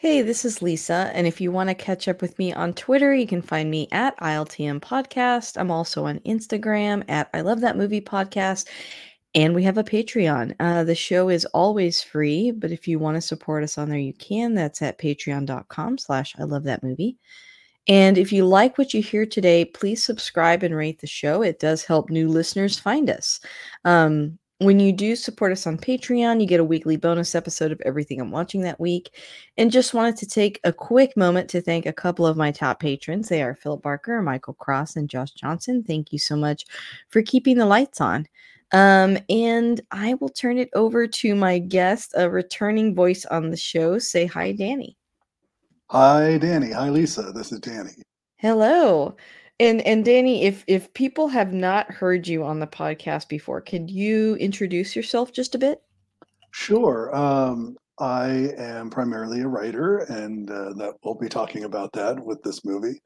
Hey, this is Lisa, and if you want to catch up with me on Twitter, you can find me at ILTM Podcast. I'm also on Instagram at I Love That Movie Podcast, and we have a Patreon. Uh, the show is always free, but if you want to support us on there, you can. That's at patreon.com slash I Love That Movie. And if you like what you hear today, please subscribe and rate the show. It does help new listeners find us. Um, when you do support us on Patreon, you get a weekly bonus episode of everything I'm watching that week. And just wanted to take a quick moment to thank a couple of my top patrons. They are Philip Barker, Michael Cross, and Josh Johnson. Thank you so much for keeping the lights on. Um, and I will turn it over to my guest, a returning voice on the show. Say hi, Danny. Hi, Danny. Hi, Lisa. This is Danny. Hello. And and Danny, if if people have not heard you on the podcast before, could you introduce yourself just a bit? Sure. Um, I am primarily a writer, and uh, that we'll be talking about that with this movie.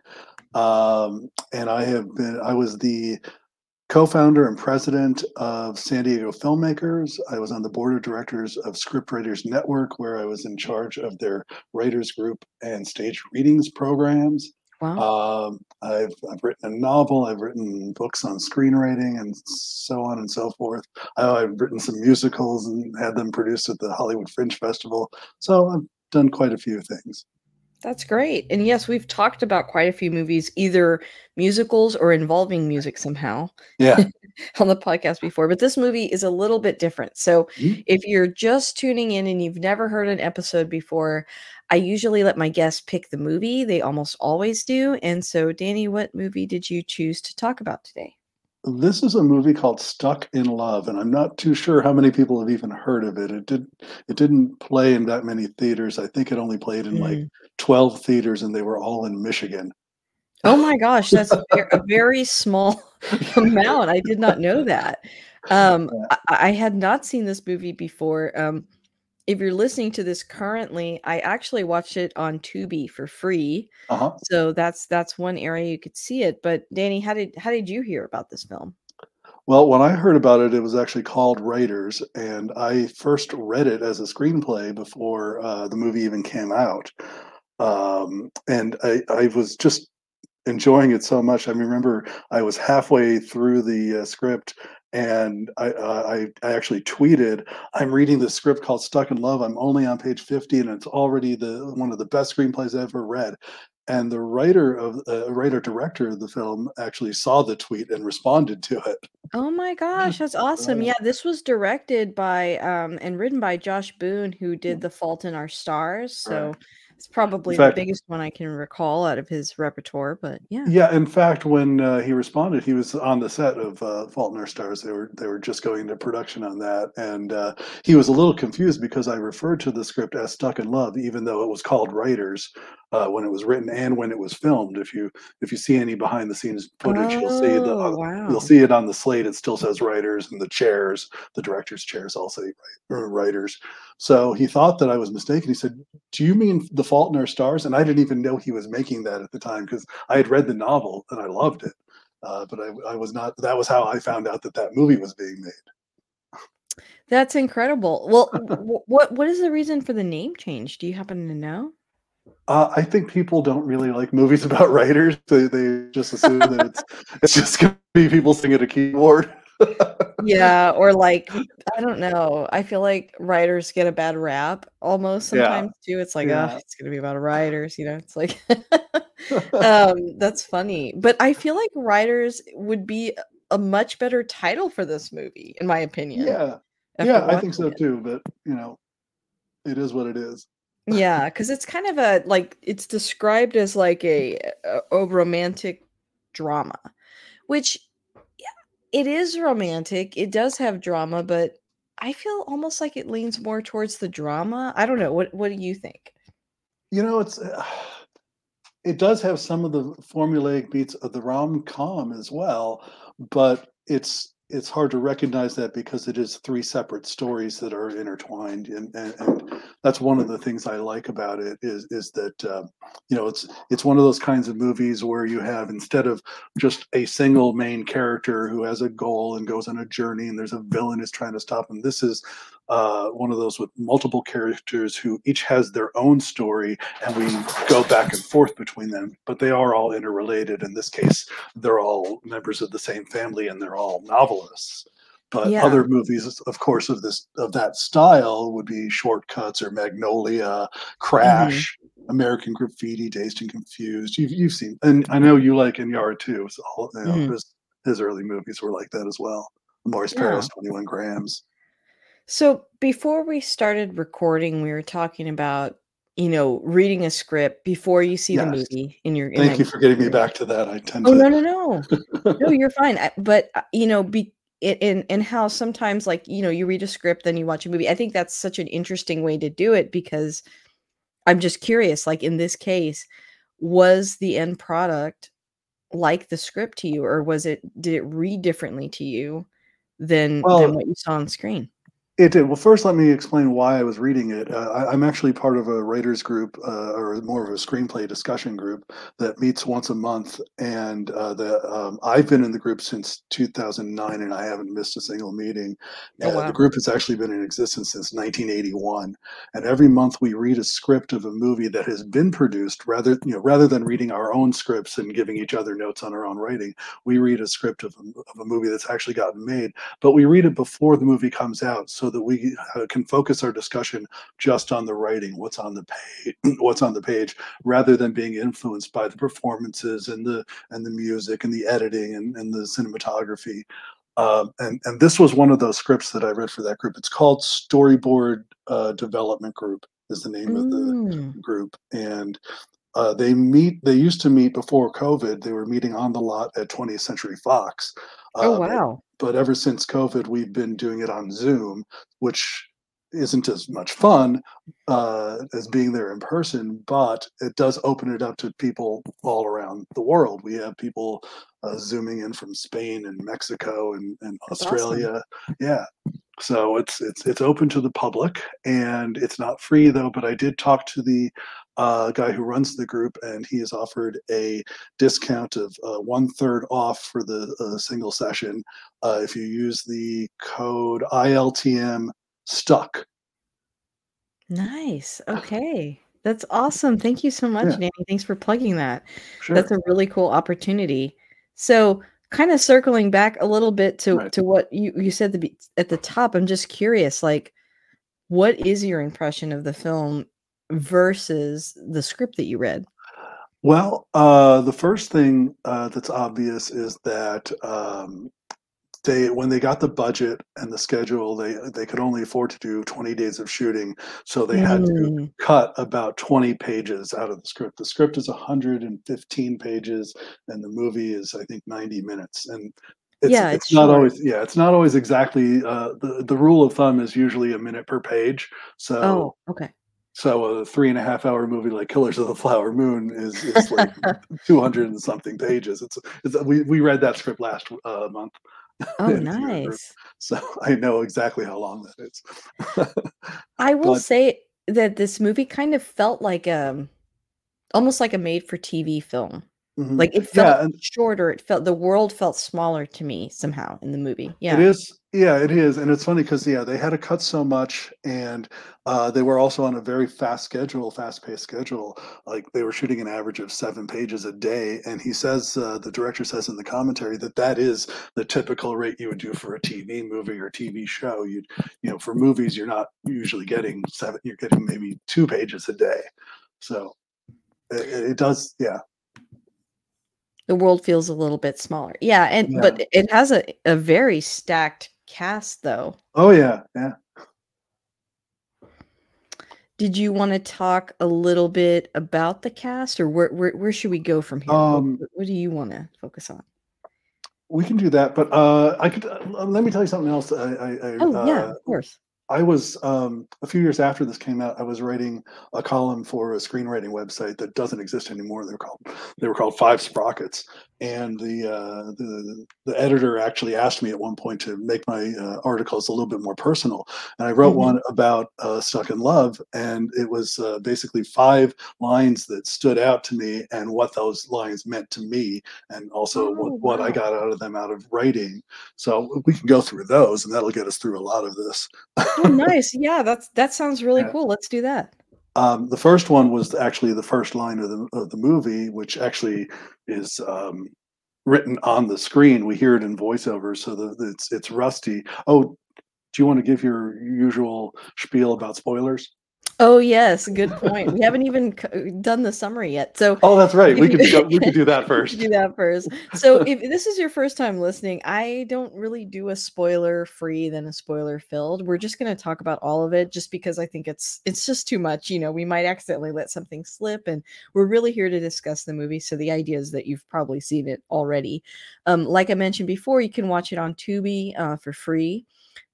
Um, and I have been. I was the co-founder and president of San Diego Filmmakers. I was on the board of directors of Scriptwriters Network, where I was in charge of their writers group and stage readings programs. Wow. Um, I've I've written a novel. I've written books on screenwriting and so on and so forth. I, I've written some musicals and had them produced at the Hollywood Fringe Festival. So I've done quite a few things. That's great. And yes, we've talked about quite a few movies, either musicals or involving music somehow. Yeah. on the podcast before, but this movie is a little bit different. So, Mhm. if you're just tuning in and you've never heard an episode before, I usually let my guests pick the movie. They almost always do. And so, Danny, what movie did you choose to talk about today? This is a movie called Stuck in Love, and I'm not too sure how many people have even heard of it. It did it didn't play in that many theaters. I think it only played in like Mm. 12 theaters and they were all in Michigan. Oh my gosh, that's a very small amount. I did not know that. Um, I, I had not seen this movie before. Um, if you're listening to this currently, I actually watched it on Tubi for free. Uh-huh. So that's that's one area you could see it. But Danny, how did how did you hear about this film? Well, when I heard about it, it was actually called Writers, and I first read it as a screenplay before uh, the movie even came out. Um, and I, I was just enjoying it so much. I remember I was halfway through the uh, script, and I, uh, I I actually tweeted, "I'm reading this script called Stuck in Love. I'm only on page 50, and it's already the one of the best screenplays I've ever read." And the writer of uh, writer director of the film actually saw the tweet and responded to it. Oh my gosh, that's awesome. Uh, Yeah, this was directed by um and written by Josh Boone, who did The Fault in Our Stars. So Right. It's probably fact- the biggest one I can recall out of his repertoire. But yeah. Yeah, in fact, when uh, he responded, he was on the set of uh, Fault in Our Stars. They were they were just going into production on that, and uh, he was a little confused because I referred to the script as "Stuck in Love," even though it was called Writers uh, when it was written and when it was filmed. If you if you see any behind the scenes footage, you'll see the Oh, uh, wow. you'll see it on the slate. It still says Writers, and the chairs, the director's chairs, all say Writers. So he thought that I was mistaken. He said, "Do you mean The Fault in Our Stars?" And I didn't even know he was making that at the time because I had read the novel and I loved it, uh, but I, I was not. That was how I found out that that movie was being made. That's incredible. Well, what what is the reason for the name change? Do you happen to know? Uh, I think people don't really like movies about writers. They, they just assume that it's it's just going to be people sitting at a keyboard. Yeah, or like I don't know. I feel like writers get a bad rap almost Yeah. sometimes too. It's like, oh, it's gonna be about writers, you know. It's like um that's funny. But I feel like writers would be a much better title for this movie, in my opinion. yeah, yeah, I think so it. too. But you know, it is what it is. Yeah, because it's kind of a like it's described as like a, a, a romantic drama, which yeah, it is romantic. It does have drama, but I feel almost like it leans more towards the drama. I don't know. What what do you think? You know, it's uh, it does have some of the formulaic beats of the rom com as well, but it's it's hard to recognize that because it is three separate stories that are intertwined, and and, and that's one of the things I like about it is is that uh, you know it's it's one of those kinds of movies where you have instead of just a single main character who has a goal and goes on a journey and there's a villain who's trying to stop him this is uh, one of those with multiple characters who each has their own story and we go back and forth between them but they are all interrelated. In this case they're all members of the same family and they're all novelists but Yeah. other movies of course of this of that style would be shortcuts or magnolia crash american graffiti dazed and confused you've, you've seen and i know you like Iñárritu so all, you know, Mhm. his, his early movies were like that as well Morris Yeah. Paris, 21 grams So before we started recording, we were talking about, you know, reading a script before you see the movie in your. in thank you for getting me back to that i tend Oh to no no no no you're fine. I- But uh, you know, be in and how sometimes like you know you read a script then you watch a movie. I think that's such an interesting way to do it because I'm just curious. Like in this case, was the end product like the script to you, or was it did it read differently to you than Well, than what you saw on screen? It did. Well, first, let me explain why I was reading it. Uh, I, I'm actually part of a writers group, uh, or more of a screenplay discussion group that meets once a month. And uh, the um, I've been in the group since 2009, and I haven't missed a single meeting. Oh, Uh, wow. The group has actually been in existence since 1981, and every month we read a script of a movie that has been produced. Rather, you know, rather than reading our own scripts and giving each other notes on our own writing, we read a script of a, of a movie that's actually gotten made but we read it before the movie comes out so that we uh, can focus our discussion just on the writing what's on the page what's on the page rather than being influenced by the performances and the and the music and the editing and, and the cinematography. Um, and and this was one of those scripts that i read for that group. It's called storyboard uh, development group is the name of the Mm. group. And uh, they meet they used to meet before covid. They were meeting on the lot at 20th century fox. Oh uh, but wow. But ever since COVID, we've been doing it on Zoom, which isn't as much fun uh, as being there in person, but it does open it up to people all around the world. We have people uh, zooming in from Spain and Mexico and, and That's awesome. Australia. Yeah. So it's it's it's open to the public and it's not free though. But I did talk to the uh, guy who runs the group, and he has offered a discount of uh, one third off for the uh, single session uh, if you use the code ILTM stuck. Nice. Okay. That's awesome. Thank you so much, Yeah. Danny. Thanks for plugging that. Sure. That's a really cool opportunity. So, kind of circling back a little bit to Right. to what you you said the at the top, I'm just curious like what is your impression of the film versus the script that you read? Well, uh, the first thing uh, that's obvious is that um, they, when they got the budget and the schedule, they they could only afford to do 20 days of shooting, so they had to Mm, cut about 20 pages out of the script. The script is 115 pages, and the movie is, I think, 90 minutes. And it's Yeah, it's it's not always yeah, it's not always exactly uh, the the rule of thumb is usually a minute per page. So Oh, okay. so a three and a half hour movie like Killers of the Flower Moon is is like 200 and something pages. It's, it's we we read that script last uh, month. Oh, in your group, nice. so I know exactly how long that is. I will But- say that this movie kind of felt like um almost like a made for TV film. Mhm. Like it felt and- shorter. It felt the world felt smaller to me somehow in the movie. Yeah. It is, yeah, it is, and it's funny because yeah, they had to cut so much, and uh, they were also on a very fast schedule, fast-paced schedule. Like they were shooting an average of seven pages a day, and he says, uh, the director says in the commentary that that is the typical rate you would do for a TV movie or TV show. You'd you know, for movies, you're not usually getting seven; you're getting maybe two pages a day. So it, it does, yeah, the world feels a little bit smaller. Yeah, and Yeah. but it has a, a very stacked cast though. oh yeah, yeah. Did you want to talk a little bit about the cast or where where, where should we go from here? What- Um, what, what do you want to focus on? We can do that, but uh, I could uh, let me tell you something else. I, I, I Oh yeah, uh, of course. I was um, a few years after this came out. I was writing a column for a screenwriting website that doesn't exist anymore. They were called they were called Five Sprockets, and the uh, the the editor actually asked me at one point to make my uh, articles a little bit more personal, and I wrote mm-hmm. one about uh, Stuck in Love, and it was uh, basically five lines that stood out to me and what those lines meant to me, and also oh, what, wow. what I got out of them out of writing. So we can go through those, and that'll get us through a lot of this. oh, nice. Yeah, that's that sounds really yeah. cool. Let's do that. Um, the first one was actually the first line of the of the movie, which actually is um, written on the screen. We hear it in voiceover, so the, it's it's Rusty. Oh, do you want to give your usual spiel about spoilers? Oh yes, good point. We haven't even done the summary yet. So Oh, that's right. We could go, we could do that first. do that first. So if this is your first time listening, I don't really do a spoiler free than a spoiler filled. We're just going to talk about all of it just because I think it's it's just too much, you know, we might accidentally let something slip and we're really here to discuss the movie, so the idea is that you've probably seen it already. Um like I mentioned before, you can watch it on Tubi uh, for free.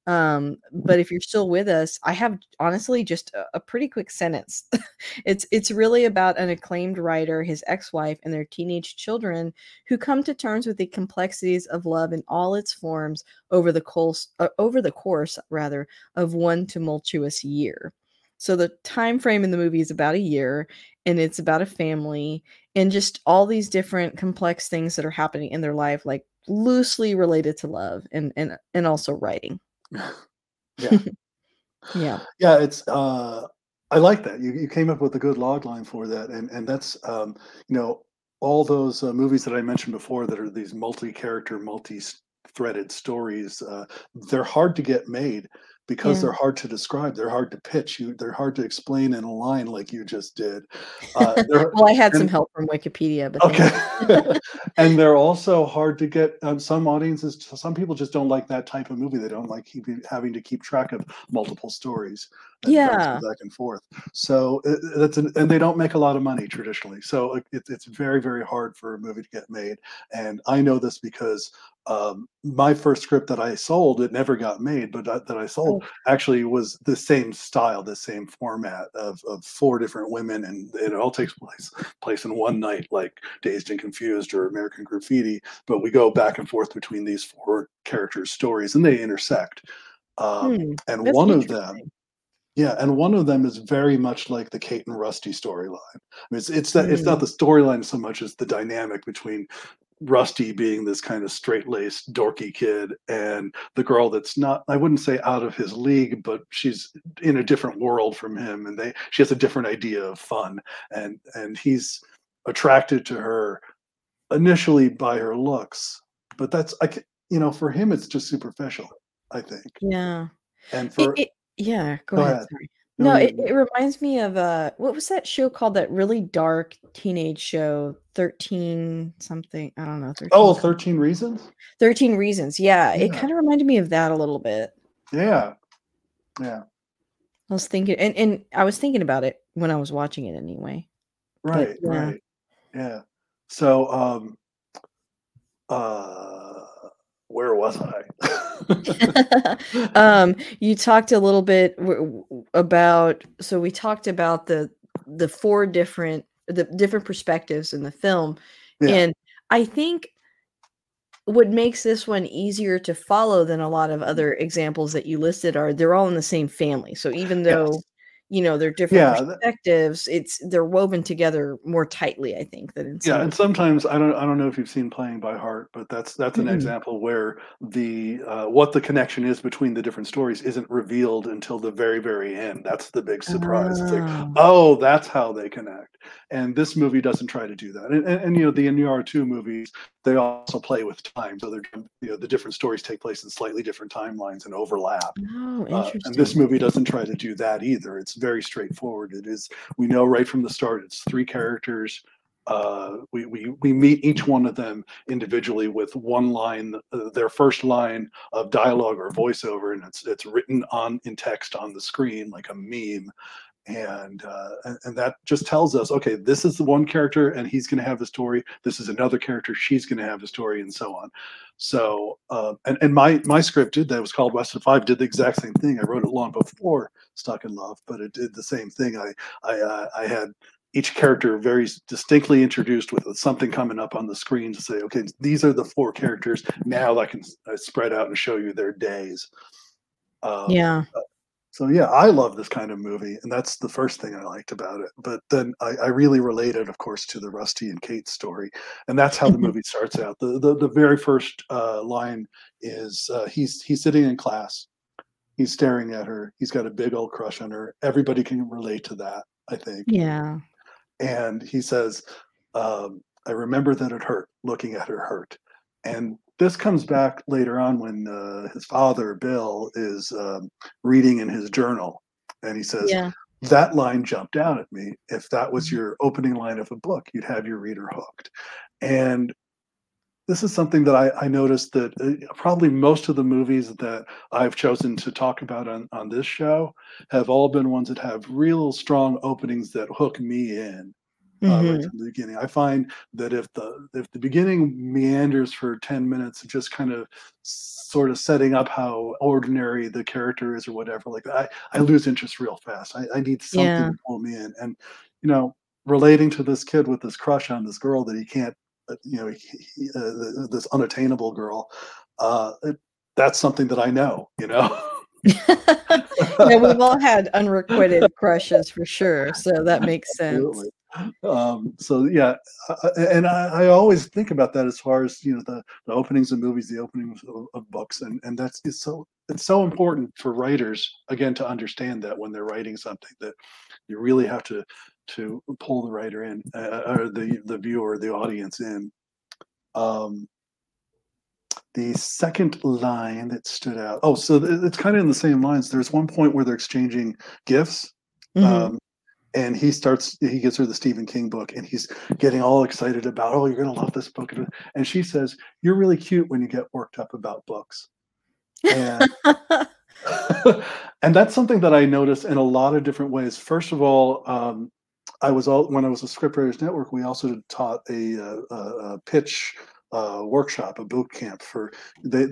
Um, but if you're still with us, I have honestly just a, a pretty quick sentence. it's it's really about an acclaimed writer, his ex-wife, and their teenage children who come to terms with the complexities of love in all its forms over the course uh, over the course rather of one tumultuous year. So the time frame in the movie is about a year and it's about a family and just all these different complex things that are happening in their life like loosely related to love and and and also writing. Yeah. yeah. Yeah, it's uh I like that. You you came up with a good log line for that and and that's um you know all those uh, movies that I mentioned before that are these multi-character, multi-threaded stories, uh, they're hard to get made because yeah. they're hard to describe. They're hard to pitch. You, they're hard to explain in a line like you just did. Uh, well, I had and, some help from Wikipedia, but okay. and they're also hard to get. Um, some audiences, some people just don't like that type of movie. They don't like keeping having to keep track of multiple stories. Yeah, back and forth. So it, that's an, and they don't make a lot of money traditionally. So it, it's very very hard for a movie to get made. And I know this because um, my first script that I sold, it never got made, but that, that I sold oh. actually was the same style, the same format of, of four different women, and it all takes place place in one night, like Dazed and Confused or American Graffiti. But we go back and forth between these four characters' stories, and they intersect. Um, hmm, and one of them, yeah, and one of them is very much like the Kate and Rusty storyline. I mean, it's it's that mm. it's not hmm. the storyline so much as the dynamic between Rusty being this kind of straight laced, dorky kid, and the girl that's not, I wouldn't say out of his league, but she's in a different world from him. And they, she has a different idea of fun. And, and he's attracted to her initially by her looks. But that's, I, you know, for him, it's just superficial, I think. Yeah. And for, it, it, yeah, go, go ahead. ahead. No, it, it reminds me of uh what was that show called that really dark teenage show 13 something I don't know 13 Oh, 13 Reasons? 13 Reasons. Yeah, it kind of reminded me of that a little bit. Yeah. Yeah. I was thinking and and I was thinking about it when I was watching it anyway. Right, yeah. right. Yeah. So um uh where was I? um, you talked a little bit about. So we talked about the the four different the different perspectives in the film, yeah. and I think what makes this one easier to follow than a lot of other examples that you listed are they're all in the same family. So even though yes you know they're different yeah, perspectives it's they're woven together more tightly i think than in yeah and sometimes i don't i don't know if you've seen playing by heart but that's that's an mm-hmm. example where the uh, what the connection is between the different stories isn't revealed until the very very end. That's the big surprise. It's like oh. That's how they connect. And this movie doesn't try to do that. And, and, and you know the Iñárritu movies they also play with time so they're you know the different stories take place in slightly different timelines and overlap. Oh, uh, and this movie doesn't try to do that either. It's very straightforward. It is we know right from the start it's three characters. Uh, we, we we meet each one of them individually with one line, uh, their first line of dialogue or voiceover, and it's it's written on in text on the screen like a meme, and uh, and, that just tells us okay this is the one character and he's going to have the story. This is another character. She's going to have the story and so on. So uh, and, and my my script did that. It was called weston five. Did the exact same thing. I wrote it long before stuck in love but it did the same thing. I i uh, i had each character very distinctly introduced with something coming up on the screen to say okay these are the four characters. Now i can uh, spread out and show you their days. Um, yeah so yeah, I love this kind of movie, and that's the first thing I liked about it. But then I, I really related, of course, to the Rusty and Kate story, and that's how the movie starts out. The the, the very first uh, line is uh, he's he's sitting in class, he's staring at her, he's got a big old crush on her. Everybody can relate to that, I think. Yeah. And he says, um, "I remember that it hurt looking at her hurt," and this comes back later on when uh, his father bill is um, reading in his journal and he says yeah. that line jumped out at me if that was mm-hmm. your opening line of a book you'd have your reader hooked and this is something that I, I noticed that uh, probably most of the movies that I've chosen to talk about on, on this show have all been ones that have real strong openings that hook me in mm-hmm. uh, right from the beginning. I find that if the if the beginning meanders for ten minutes, just kind of sort of setting up how ordinary the character is or whatever, like I I lose interest real fast. I, I need something yeah. to pull me in, and you know, relating to this kid with this crush on this girl that he can't, uh, you know, he, he, uh, this unattainable girl. Uh, it, that's something that I know, you know. yeah, we've all had unrequited crushes for sure, so that makes sense. Absolutely um, so yeah, and I, I, always think about that as far as you know the, the openings of movies, the openings of, of, books, and and that's it's so it's so important for writers again to understand that when they're writing something that you really have to to pull the writer in uh, or the the viewer, the audience in. Um, the second line that stood out. Oh, so it's kind of in the same lines. There's one point where they're exchanging gifts. Mm-hmm. Um, and he starts he gives her the stephen king book and he's getting all excited about oh you're going to love this book and she says you're really cute when you get worked up about books and and that's something that i notice in a lot of different ways first of all um, i was all when i was a scriptwriters network we also taught a, a, a pitch uh, workshop a boot camp for they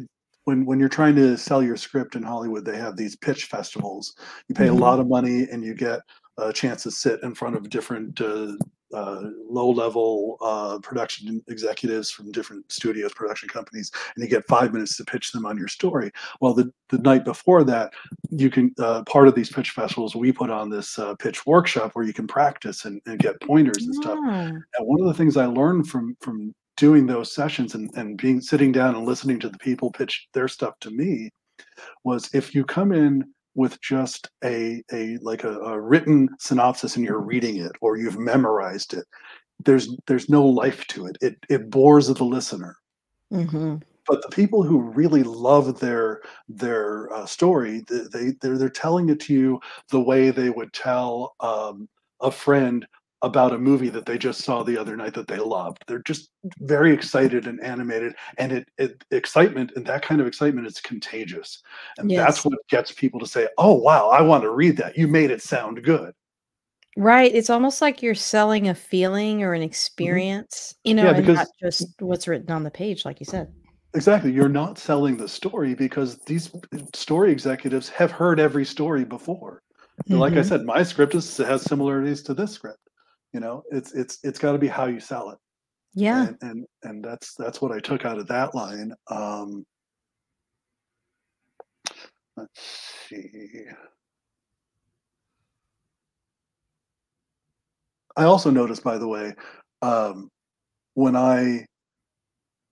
when when you're trying to sell your script in Hollywood, they have these pitch festivals. You pay mm-hmm. a lot of money and you get a chance to sit in front of different uh, uh, low level uh, production executives from different studios, production companies, and you get five minutes to pitch them on your story. Well, the, the night before that, you can, uh, part of these pitch festivals, we put on this uh, pitch workshop where you can practice and, and get pointers and stuff. And one of the things I learned from, from doing those sessions and, and being sitting down and listening to the people pitch their stuff to me was if you come in with just a a like a, a, written synopsis and you're reading it or you've memorized it there's there's no life to it it it bores the listener mm-hmm. but the people who really love their their uh, story they they're, they're telling it to you the way they would tell um, a friend about a movie that they just saw the other night that they loved. They're just very excited and animated, and it, it excitement and that kind of excitement is contagious, and yes. that's what gets people to say, "Oh wow, I want to read that. You made it sound good." Right. It's almost like you're selling a feeling or an mm-hmm. experience, you know, yeah, because, and not just what's written on the page, like you said. Exactly. You're not selling the story because these story executives have heard every story before. Mm-hmm. Like I mm-hmm. said, my script is, has similarities to this script you know it's it's it's got to be how you sell it. Yeah. And, and and that's that's what i took out of that line um let's see. I also noticed by the way um when i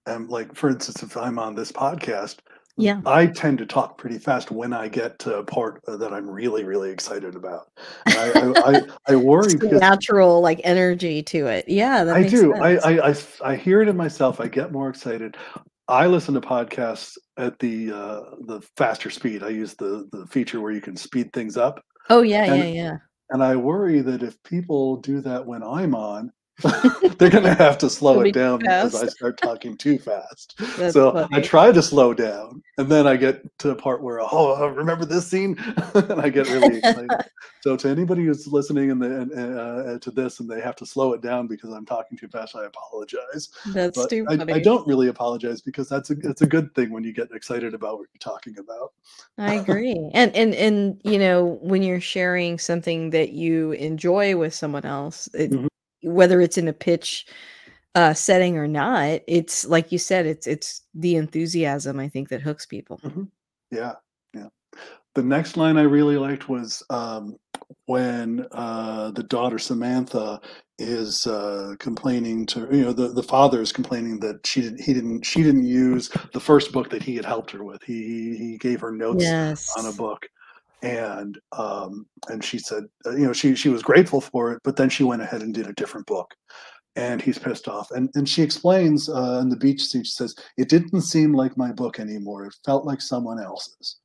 am like for instance if i'm on this podcast yeah. I tend to talk pretty fast when I get to a part that I'm really, really excited about. And I, I, I, I worry because natural like energy to it. Yeah, I do. I, I, I, I hear it in myself. I get more excited. I listen to podcasts at the uh, the faster speed. I use the the feature where you can speed things up. Oh yeah, and, yeah, yeah. And I worry that if people do that when I'm on, they're going to have to slow be down because. I start talking too fast. That's so I try to slow down, and then I get to the part where, oh, remember this scene, and I get really excited. so to anybody who's listening and, uh, to this, and they have to slow it down because I'm talking too fast, I apologize. That's But too I, funny. I don't really apologize because that's a it's a good thing when you get excited about what you're talking about. I agree. And and and you know, when you're sharing something that you enjoy with someone else, it, Mhm. Whether it's in a pitch uh setting or not, it's like you said, it's it's the enthusiasm I think that hooks people. Yeah, yeah. The next line I really liked was um, when uh, the daughter Samantha is uh, complaining to you know the, the father is complaining that she didn't he didn't she didn't use the first book that he had helped her with. He he gave her notes on a book and um and she said uh, you know she she was grateful for it but then she went ahead and did a different book and he's pissed off and and she explains uh in the beach scene she says it didn't seem like my book anymore it felt like someone else's.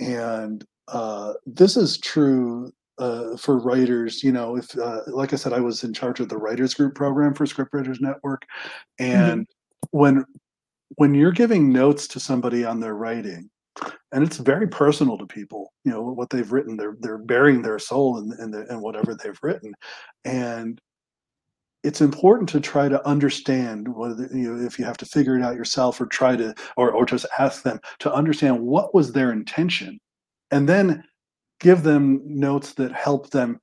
And uh this is true uh, for writers, you know, if uh, like I said, I was in charge of the writers group program for Scriptwriters Network, and when when you're giving notes to somebody on their writing, and it's very personal to people, you know, what they've written, they're they're bearing their soul in in, the, in whatever they've written, and it's important to try to understand whether you know if you have to figure it out yourself or try to or or just ask them to understand what was their intention, and then give them notes that help them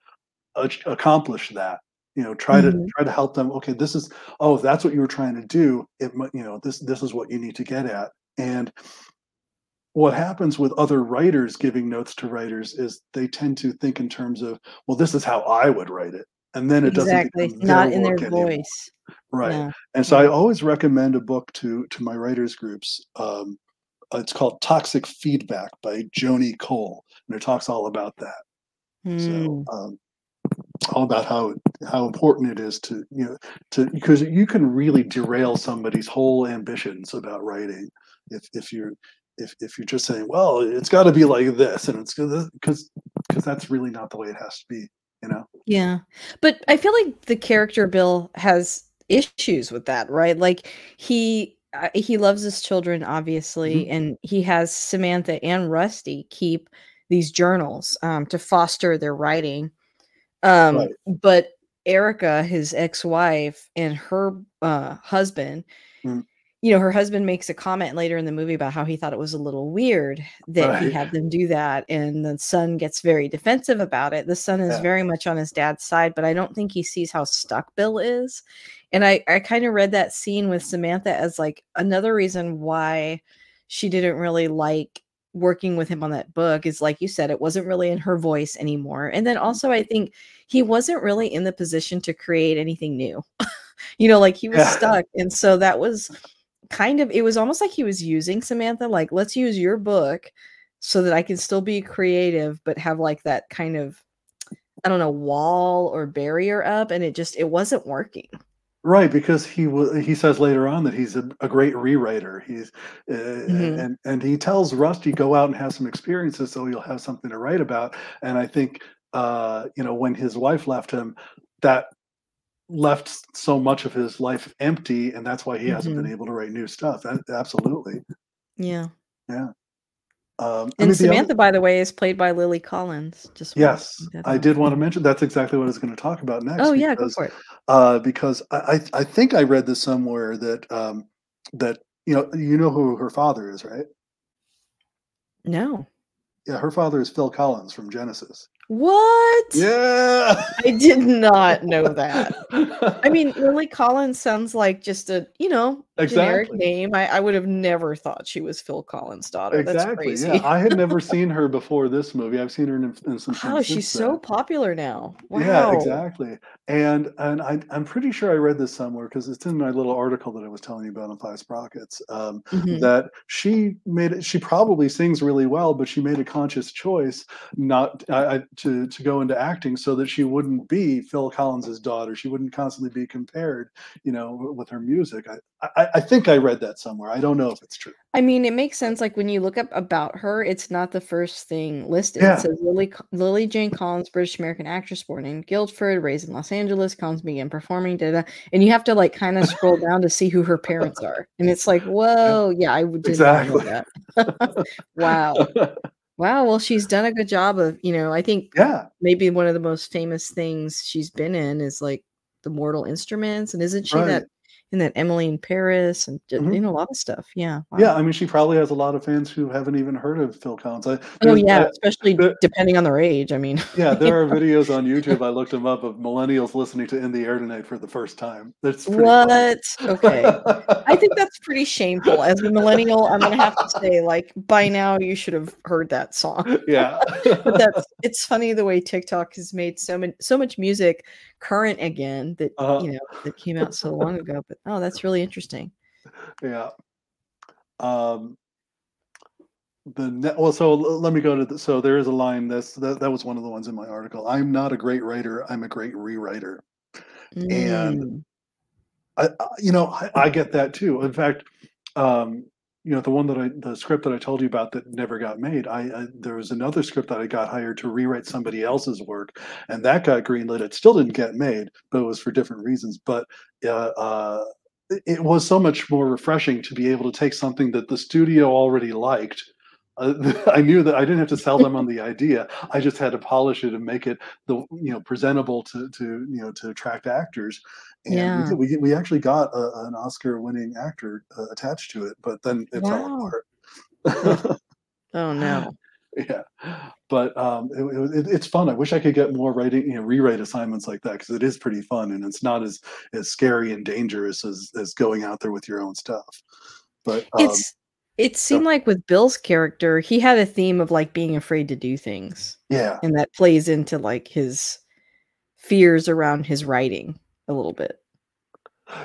accomplish that. You know try to Mhm. try to help them okay this is oh if that's what you were trying to do. It might you know this this is what you need to get at. And what happens with other writers giving notes to writers is they tend to think in terms of well this is how i would write it and then it doesn't Exactly. Not in their anymore. voice. right Yeah. and so i always recommend a book to to my writers groups um, it's called toxic feedback by joni cole and it talks all about that Mm. so um, all about how how important it is to you know to because you can really derail somebody's whole ambitions about writing if if you're if if you're just saying well it's got to be like this and it's because because that's really not the way it has to be you know Yeah. But I feel like the character Bill has issues with that, right? Like he uh, he loves his children obviously Mhm. and he has Samantha and Rusty keep these journals um to foster their writing. Um right but Erica, his ex-wife and her uh husband, Mm. You know, her husband makes a comment later in the movie about how he thought it was a little weird that he had them do that. And the son gets very defensive about it. The son is yeah very much on his dad's side, but I don't think he sees how stuck Bill is. And I, I kind of read that scene with Samantha as like another reason why she didn't really like working with him on that book is like you said, it wasn't really in her voice anymore. And then mm-hmm. also, I think he wasn't really in the position to create anything new. you know, like he was yeah stuck. And so that was kind of it was almost like he was using Samantha, like, let's use your book so that I can still be creative, but have like that kind of, I don't know, wall or barrier up. And it just it wasn't working. Right, because he was he says later on that he's a, a great rewriter. He's uh, Mhm. and and he tells Rusty go out and have some experiences so you'll have something to write about. And I think uh, you know when his wife left him, that left so much of his life empty, and that's why he hasn't been Mhm. able to write new stuff. Absolutely, Yeah. yeah. Um, And mean the other Samantha, by the way, is played by Lily Collins. Just yes, I did want to mention that's exactly what I was going to talk about next Oh yeah, go because for it. uh, because I, I I think I read this somewhere that um, that you know you know who her father is, right? No. Yeah, her father is Phil Collins from Genesis. What? Yeah. I did not know that. I mean, Lily Collins sounds like just a, you know, generic exactly. name. I, I would have never thought she was Phil Collins' daughter. That's Exactly. Yeah. I had never seen her before this movie. I've seen her in, in some Wow, things she's so then. popular now. Yeah, exactly. And and I, I'm pretty sure I read this somewhere because it's in my little article that I was telling you about on Five Sprockets. Um, Mhm. that she made it. She probably sings really well, but she made a conscious choice not I, I, to to go into acting so that she wouldn't be Phil Collins's daughter. She wouldn't constantly be compared, you know, with her music. I I, I think I read that somewhere. I don't know if it's true. I mean, it makes sense. Like when you look up about her, it's not the first thing listed. Yeah. It says Lily Lily Jane Collins, British American actress born in Guildford, raised in Los Angeles. Collins began performing, da, da, and you have to like kind of scroll down to see who her parents are, and it's like, whoa, yeah, I did Exactly. not know that. wow, wow. Well, she's done a good job of, you know, I think yeah. maybe one of the most famous things she's been in is like the Mortal Instruments, and isn't she Right. that in then Emily in Paris and Mhm. you know a lot of stuff? Yeah, wow. Yeah. I mean, she probably has a lot of fans who haven't even heard of Phil Collins. I, Oh yeah, I- especially the- depending on their age. I mean, yeah, there are videos on YouTube. I looked them up of millennials listening to "In the Air Tonight" for the first time. That's pretty funny. what? Okay, I think that's pretty shameful. As a millennial, I'm gonna have to say, like, by now you should have heard that song. yeah. But that's it's funny the way TikTok has made so much so much music current again that Uh-huh. you know that came out so long ago. But oh, that's really interesting. yeah. Um, the ne- well, so let me go to the, so there is a line this that, that was one of the ones in my article. I'm not a great writer. I'm a great rewriter. And- Mm. I, I you know I, I get that too. In fact, um, you know the one that I the script that I told you about that never got made. I, I there was another script that I got hired to rewrite somebody else's work, and that got greenlit. It still didn't get made, but it was for different reasons. But uh, uh, it- was so much more refreshing to be able to take something that the studio already liked. Uh, I knew that I didn't have to sell them on the idea. I just had to polish it and make it the you know presentable to to you know to attract actors. And we Yeah. did- we, we actually got a, an Oscar-winning actor uh, attached to it, but then it Wow. fell apart. Oh no. yeah, but um, it, it, it's fun. I wish I could get more writing, you know, rewrite assignments like that because it is pretty fun and it's not as as scary and dangerous as as going out there with your own stuff. But um, it's it seemed like with Bill's character, he had a theme of like being afraid to do things. yeah, And that plays into like his fears around his writing a little bit.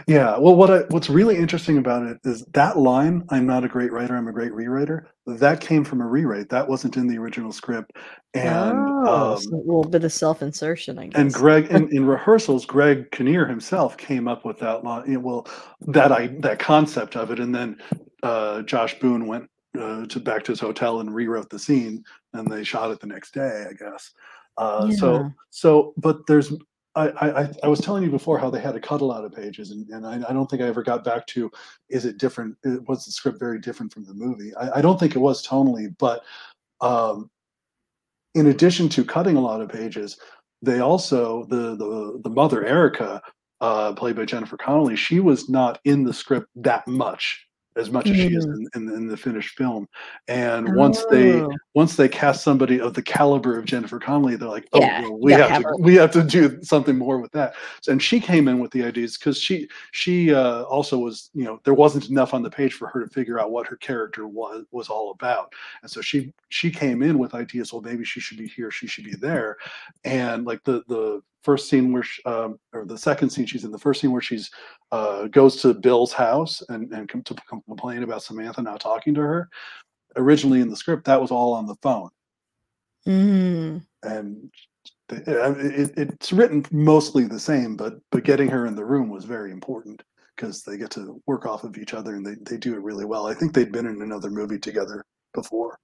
Yeah, well, what I, what's really interesting about it is that line, "I'm not a great writer, I'm a great rewriter." That came from a rewrite. That wasn't in the original script, and oh, um, so a little bit of self-insertion, I guess. and Greg in, in rehearsals, Greg Kinnear himself came up with that line. you know, Well, that I that concept of it, and then uh, Josh Boone went uh, to back to his hotel and rewrote the scene, and they shot it the next day, I guess. Uh, Yeah. So so, but there's I, I, I was telling you before how they had to cut a lot of pages, and, and I, I don't think I ever got back to is it different? uh, Was the script very different from the movie? I, I don't think it was tonally, but um, in addition to cutting a lot of pages, they also the the the mother Erica, uh, played by Jennifer Connelly, she was not in the script that much as much as she is Mm. in, in, in the finished film. And once they Oh, once they cast somebody of the caliber of Jennifer Connelly, they're like, oh, Yeah, well, we have have to her. we have to do something more with that. And she came in with the ideas because she she uh, also was you know there wasn't enough on the page for her to figure out what her character was was all about, and so she she came in with ideas. Well, maybe she should be here, she should be there, and like the the first scene where she, um, or the second scene she's in the first scene where she's uh, goes to Bill's house and and come to complain about Samantha not talking to her. Originally in the script, that was all on the phone, mm, and uh, it, it's written mostly the same, but but getting her in the room was very important because they get to work off of each other and they, they do it really well. I think they'd been in another movie together before.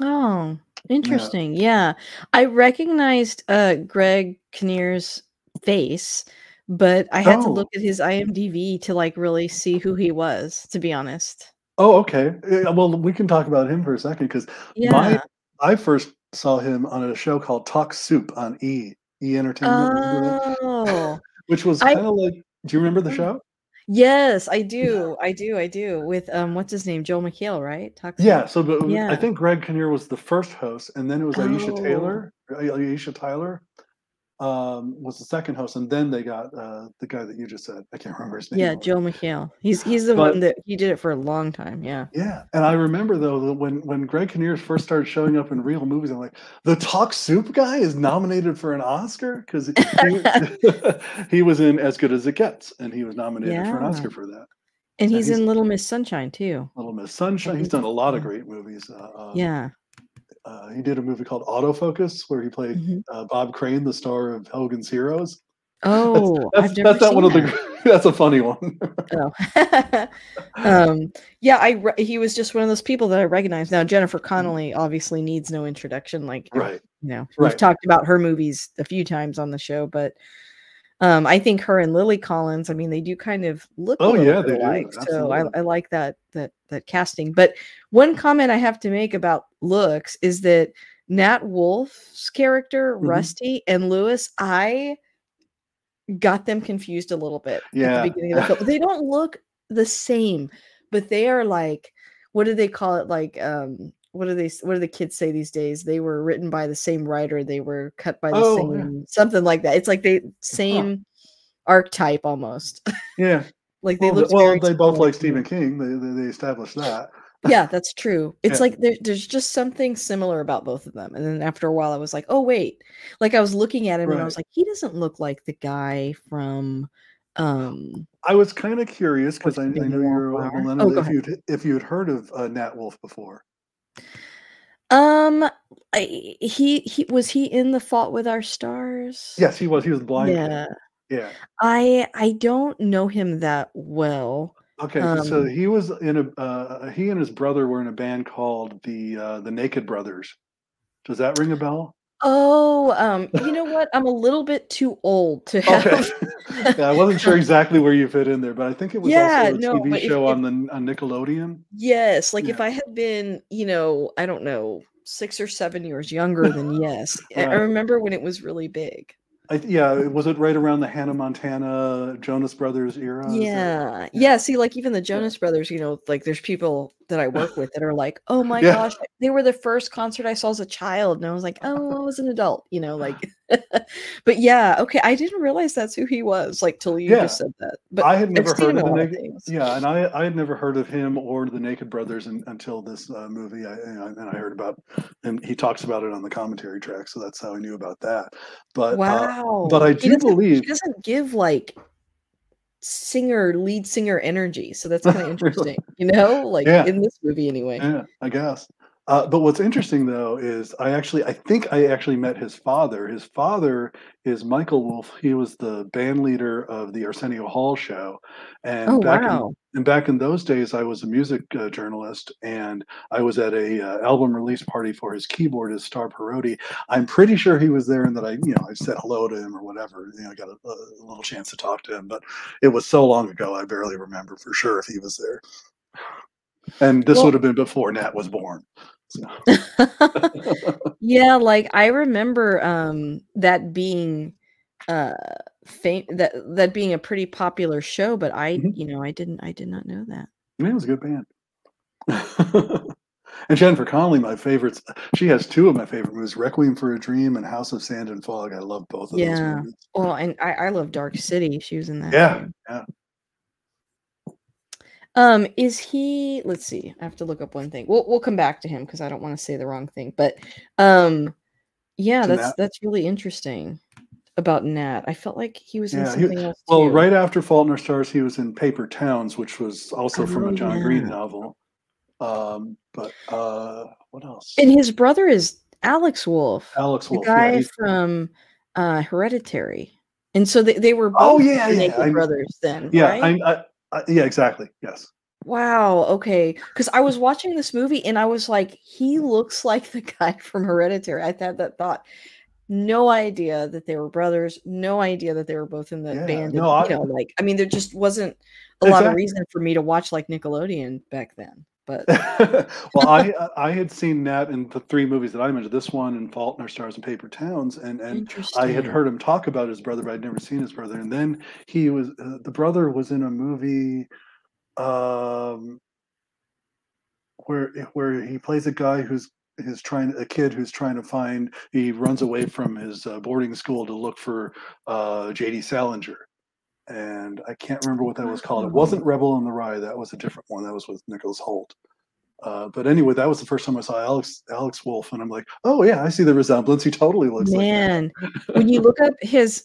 Oh, interesting. Yeah. I recognized uh Greg Kinnear's face, but I had to Oh. look at his IMDb to like really see who he was, to be honest. Oh, okay. Yeah, Well, we can talk about him for a second because Yeah. my I first saw him on a show called Talk Soup on E E Entertainment, remember that? Oh, which was I- kind of like. Do you remember the mm. show? Yes, I do. I do. I do. With um, what's his name? Joel McHale, right? Toxic. Yeah. So, but I think Greg Kinnear was the first host, and then it was Aisha Oh. Taylor. Aisha Tyler um, was the second host, and then they got uh, the guy that you just said. I can't remember his name. Yeah, Joe McHale. He's he's the But- one that he did it for a long time. Yeah. Yeah, and I remember though that when when Greg Kinnear first started showing up in real movies, I'm like, the Talk Soup guy is nominated for an Oscar because he, he was in As Good as It Gets, and he was nominated for an Oscar for that. And Yeah, he's, he's- in Little Miss Sunshine too. Little Miss Sunshine. He's done a lot of great movies. Uh, um, Yeah. Uh, he did a movie called Autofocus where he played Mhm. uh, Bob Crane, the star of Hogan's Heroes. Oh, that's, I've that's not one of the. That's a funny one. Oh. um, yeah, I re- he was just one of those people that I recognize. Now Jennifer Mm-hmm. Connelly obviously needs no introduction. Like, right. you know, we've talked about her movies a few times on the show, but um, I think her and Lily Collins. I mean, they do kind of look. Oh, yeah, they do, alike, So I. I like that that that casting. But one comment I have to make about looks is that Nat Wolff's character Mhm. Rusty and Lewis, I got them confused a little bit at Yeah. the beginning of the film. They don't look the same, but they are like, what do they call it? Like, um, what do they? What do the kids say these days? They were written by the same writer. They were cut by the Oh, yeah. same something like that. It's like they same archetype almost. Yeah. like they Well, look. well they both like Stephen. King. They, they they established that. Yeah, that's true. It's Yeah. like there, there's just something similar about both of them. And then after a while, I was like, oh wait, like I was looking at him and I was like, he doesn't look like the guy from. um I was kind of curious because I, I know you're a millennial. Oh, if you'd if you'd heard of uh, Nat Wolff before, Um, I, he he was he in the Fault with Our Stars? yes, he was. He was blind. Yeah, Yeah. I I don't know him that well. Okay. so Um, he was in a. Uh, he and his brother were in a band called the uh, the Naked Brothers. Does that ring a bell? Oh, um, you know what? I'm a little bit too old to Okay. have. yeah, I wasn't sure exactly where you fit in there, but I think it was Yeah, also a no, TV show if- on the on Nickelodeon. Yes, like if I had been, you know, I don't know, six or seven years younger, then yes. I- I remember when it was really big. I, yeah, was it right around the Hannah Montana Jonas Brothers era? That- Yeah. Yeah. See, like even the Jonas Brothers, you know, like there's people that I work with that are like, oh my Yeah. gosh, they were the first concert I saw as a child. And I was like, oh, I was an adult, you know, like, but yeah, okay. I didn't realize that's who he was, like, till you Yeah. just said that. But I had never heard of in the of Naked. Yeah, and I I had never heard of him or the Naked Brothers un until this uh, movie. I and I heard about, and he talks about it on the commentary track, so that's how I knew about that. But uh, Wow. but I do doesn't- believe- he doesn't give like singer, lead singer energy. So that's kind of interesting, you know, like Yeah. in this movie anyway. Yeah, I guess. Uh, but what's interesting though is I actually I think I actually met his father. His father is Michael Wolff. He was the band leader of the Arsenio Hall show, and Oh, back wow. in and back in those days, I was a music uh, journalist, and I was at a uh, album release party for his keyboardist Starr Parodi. I'm pretty sure he was there, and that I you know I said hello to him or whatever. You know, I got a, a little chance to talk to him, but it was so long ago, I barely remember for sure if he was there. And this Well- would have been before Nat was born. So. yeah, like I remember um that being uh fam- that that being a pretty popular show, but I, Mhm. you know, I didn't I did not know that. Yeah, it was a good band. and Jennifer Connelly, my favorites. She has two of my favorite movies: Requiem for a Dream and House of Sand and Fog. I love both of those Yeah. movies. Well, and I, I love Dark City. She was in that. Yeah, too. yeah. Um, is he? Let's see. I have to look up one thing. We'll we'll come back to him because I don't want to say the wrong thing. But, um, yeah, that's Nat? that's really interesting about Nat. I felt like he was in Yeah, he- something else. Well, too. right after Fault in Our Stars, he was in Paper Towns, which was also from Oh, a John Green novel. Um, but uh, what else? And his brother is Alex Wolff, Alex Wolff. yeah, guy he's- from uh Hereditary. And so they, they were both Oh, yeah, yeah, Naked brothers then, yeah, right? I, I, I, yeah, exactly. Yes. Wow. Okay. Because I was watching this movie and I was like, he looks like the guy from Hereditary. I had that thought. No idea that they were brothers. No idea that they were both in the Yeah, band. no, and, I- you know, like I mean, there just wasn't a lot of reason for me to watch like Nickelodeon back then. But well, I I had seen Nat in the three movies that I mentioned, this one and Fault in Our Stars and Paper Towns, and and. I had heard him talk about his brother, but I'd never seen his brother. And then he was uh, the brother was in a movie um, where where he plays a guy who's who's trying a kid who's trying to find he runs away from his uh, boarding school to look for uh, J.D. Salinger. And I can't remember what that was called. It wasn't Rebel in the Rye. That was a different one. That was with Nicholas Hoult. Uh, but anyway, that was the first time I saw Alex Alex Wolff, and I'm like, oh yeah, I see the resemblance. He totally looks like. Man, when you look up his,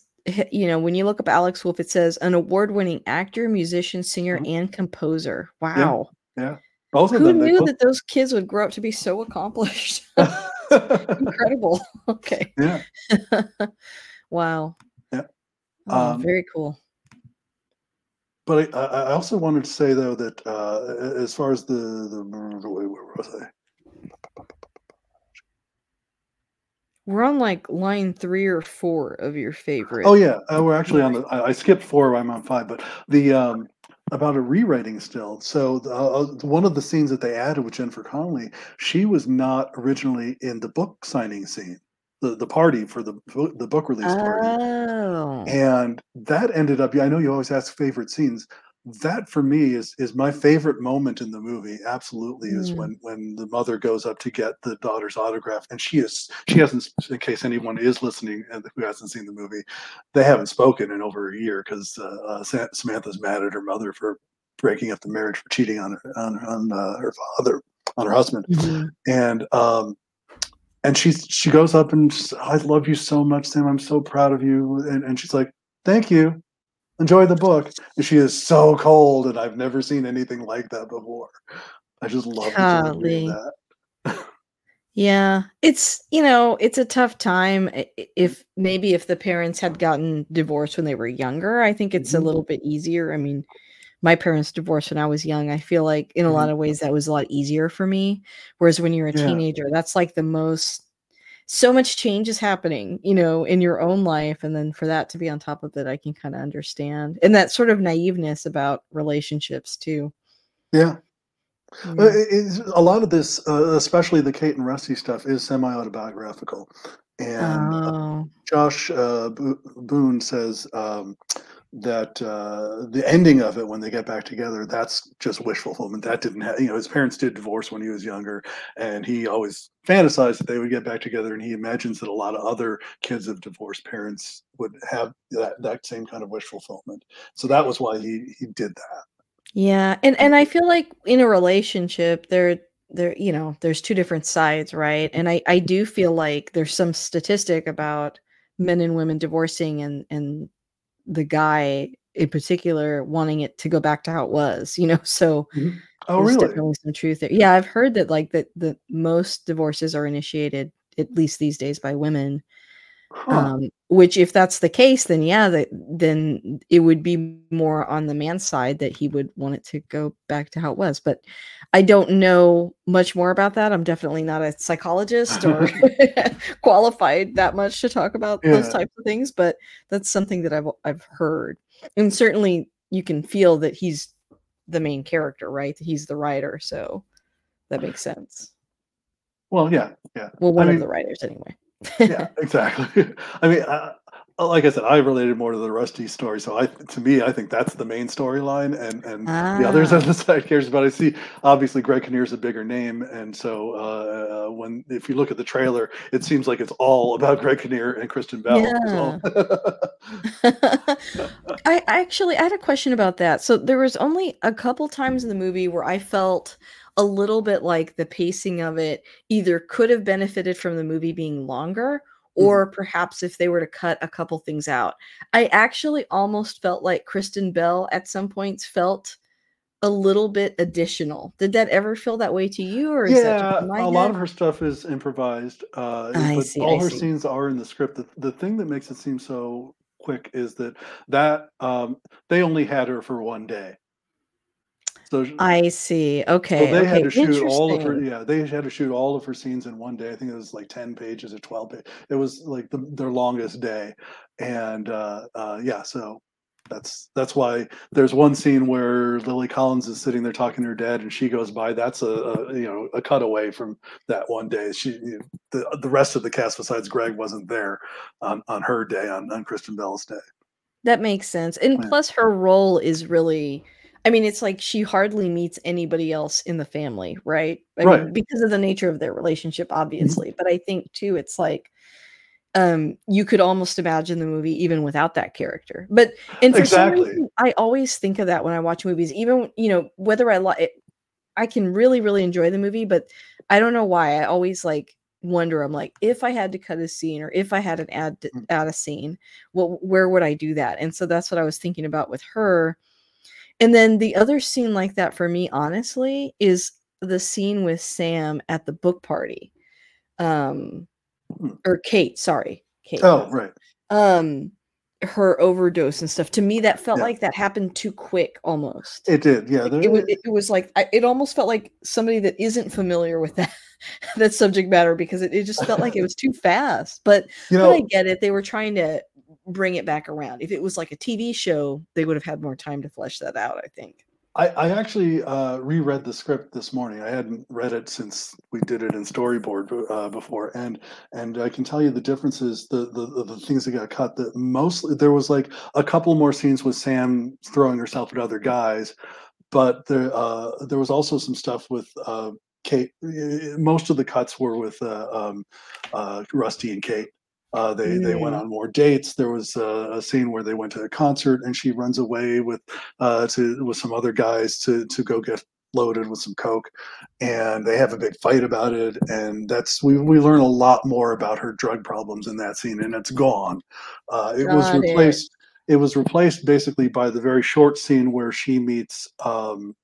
you know, when you look up Alex Wolff, it says an award-winning actor, musician, singer, Mhm. and composer. Wow. Yeah. Both of Who them. knew both- that those kids would grow up to be so accomplished? Incredible. Okay. yeah. wow. Yeah. Oh, Um, very cool. But I, I also wanted to say though that uh, as far as the the where was I? We're on like line three or four of your favorite. Oh yeah, uh, we're actually on the. I, I skipped four. I'm on five, but the um, about a rewriting still. So the, uh, one of the scenes that they added with Jennifer Connelly, she was not originally in the book signing scene, the the party for the book- the book release party, Oh. and that ended up. I know you always ask favorite scenes. That for me is is my favorite moment in the movie. Absolutely, is Mm. when when the mother goes up to get the daughter's autograph, and she is she hasn't. In case anyone is listening and who hasn't seen the movie, they haven't spoken in over a year because uh, uh, Samantha's mad at her mother for breaking up the marriage for cheating on her on, on uh, her father on her husband, Mhm. and um, and she's she goes up and I love you so much, Sam. I'm so proud of you, and and she's like, thank you. Enjoy the book. And she is so cold, and I've never seen anything like that before. I just love the delivery of Golly. that. Yeah, it's you know, it's a tough time. If maybe if the parents had gotten divorced when they were younger, I think it's a Mhm. little bit easier. I mean, my parents divorced when I was young. I feel like in a lot Mhm. of ways that was a lot easier for me. Whereas when you're a Yeah. teenager, that's like the most so much change is happening, you know, in your own life. And then for that to be on top of it, I can kind of understand. And that sort of naiveness about relationships too. Yeah. Uh, it- it's- a lot of this, uh, especially the Kate and Rusty stuff, is semi-autobiographical, and uh, Oh. Josh uh, Bo- Boone says um, that uh, the ending of it when they get back together, that's just wishful fulfillment. That didn't, ha- you know, his parents did divorce when he was younger, and he always fantasized that they would get back together, and he imagines that a lot of other kids of divorced parents would have that that same kind of wish fulfillment. So that was why he he did that. Yeah, and and I feel like in a relationship there there you know, there's two different sides, right? And I I do feel like there's some statistic about men and women divorcing and and the guy in particular wanting it to go back to how it was, you know. So Oh, there's really? definitely some truth there. Yeah, I've heard that like that the most divorces are initiated at least these days by women. Huh. Um, which if that's the case, then yeah, that then it would be more on the man's side that he would want it to go back to how it was. But I don't know much more about that. I'm definitely not a psychologist or qualified that much to talk about those Yeah. types of things, but that's something that I've I've heard. And certainly you can feel that he's the main character, right? He's the writer, so that makes sense. Well, yeah, yeah. Well, I one mean, of the writers anyway. yeah, exactly. I mean, uh, like I said, I related more to the Rusty story. So I, to me, I think that's the main storyline, and and the others Ah. on the side characters. But I see, obviously, Greg Kinnear's a bigger name, and so uh, uh, when if you look at the trailer, it seems like it's all about Greg Kinnear and Kristen Bell. So. I I actually I had a question about that. So there was only a couple times in the movie where I felt a little bit like the pacing of it either could have benefited from the movie being longer Mhm. or perhaps if they were to cut a couple things out. I actually almost felt like Kristen Bell at some points felt a little bit additional. Did that ever feel that way to you or Yeah, a lot of her stuff is improvised, uh, I but see, all I her see. scenes are in the script. The, the thing that makes it seem so quick is that that um, they only had her for one day. So, I see. so Okay. they had to shoot all of her. Yeah, they had to shoot all of her scenes in one day. I think it was like ten pages or twelve. pages. It was like the, their longest day, and uh, uh, yeah, so that's that's why there's one scene where Lily Collins is sitting there talking to her dad, and she goes by. That's a, a you know a cutaway from that one day. She you know, the the rest of the cast besides Greg wasn't there on on her day on on Kristen Bell's day. That makes sense. And Yeah. plus her role is really I mean, it's like she hardly meets anybody else in the family, right? I Right. mean, because of the nature of their relationship, obviously. But I think too, it's like um you could almost imagine the movie even without that character. But and for some reason, I always think of that when I watch movies, even you know, whether I like I can really, really enjoy the movie, but I don't know why. I always like wonder. I'm like, if I had to cut a scene or if I had an add Mm. add a scene, well, where would I do that? And so that's what I was thinking about with her. And then the other scene like that for me, honestly, is the scene with Sam at the book party. Um, Hmm. or Kate, sorry, Kate. Oh, right. Um, her overdose and stuff. To me, that felt Yeah. like that happened too quick almost. It did, yeah. It was it was like I it almost felt like somebody that isn't familiar with that that subject matter because it it just felt like it was too fast. But you but I get it. They were trying to bring it back around. If it was like a TV show, they would have had more time to flesh that out, I think. I, I actually uh, reread the script this morning. I hadn't read it since we did it in storyboard uh, before, and and I can tell you the differences, the the, the things that got cut. That mostly there was like a couple more scenes with Sam throwing herself at other guys, but there uh, there was also some stuff with uh, Kate. Most of the cuts were with uh, um, uh, Rusty and Kate. Uh, they they went Mm. on more dates. There was uh, a scene where they went to a concert, and she runs away with uh, to with some other guys to to go get loaded with some coke, and they have a big fight about it. And that's we we learn a lot more about her drug problems in that scene, and it's gone. Uh, it was Got it. replaced. It was replaced basically by the very short scene where she meets um,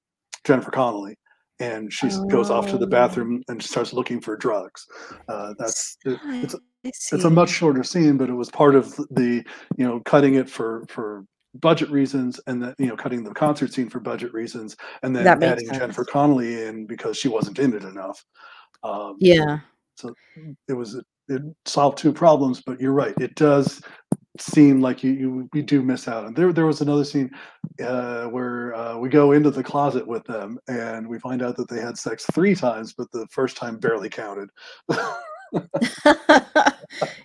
Jennifer Connelly, and she goes off to the Oh. bathroom and starts looking for drugs. Uh, that's it, it's it's a much shorter scene, but it was part of the you know cutting it for for budget reasons, and then you know cutting the concert scene for budget reasons, and then That adding Jennifer sense. Connelly in because she wasn't in it enough. Um, Yeah. so it was it solved two problems, but you're right, it does seem like you, you we do miss out. And there there was another scene uh, where uh, we go into the closet with them, and we find out that they had sex three times, but the first time barely counted.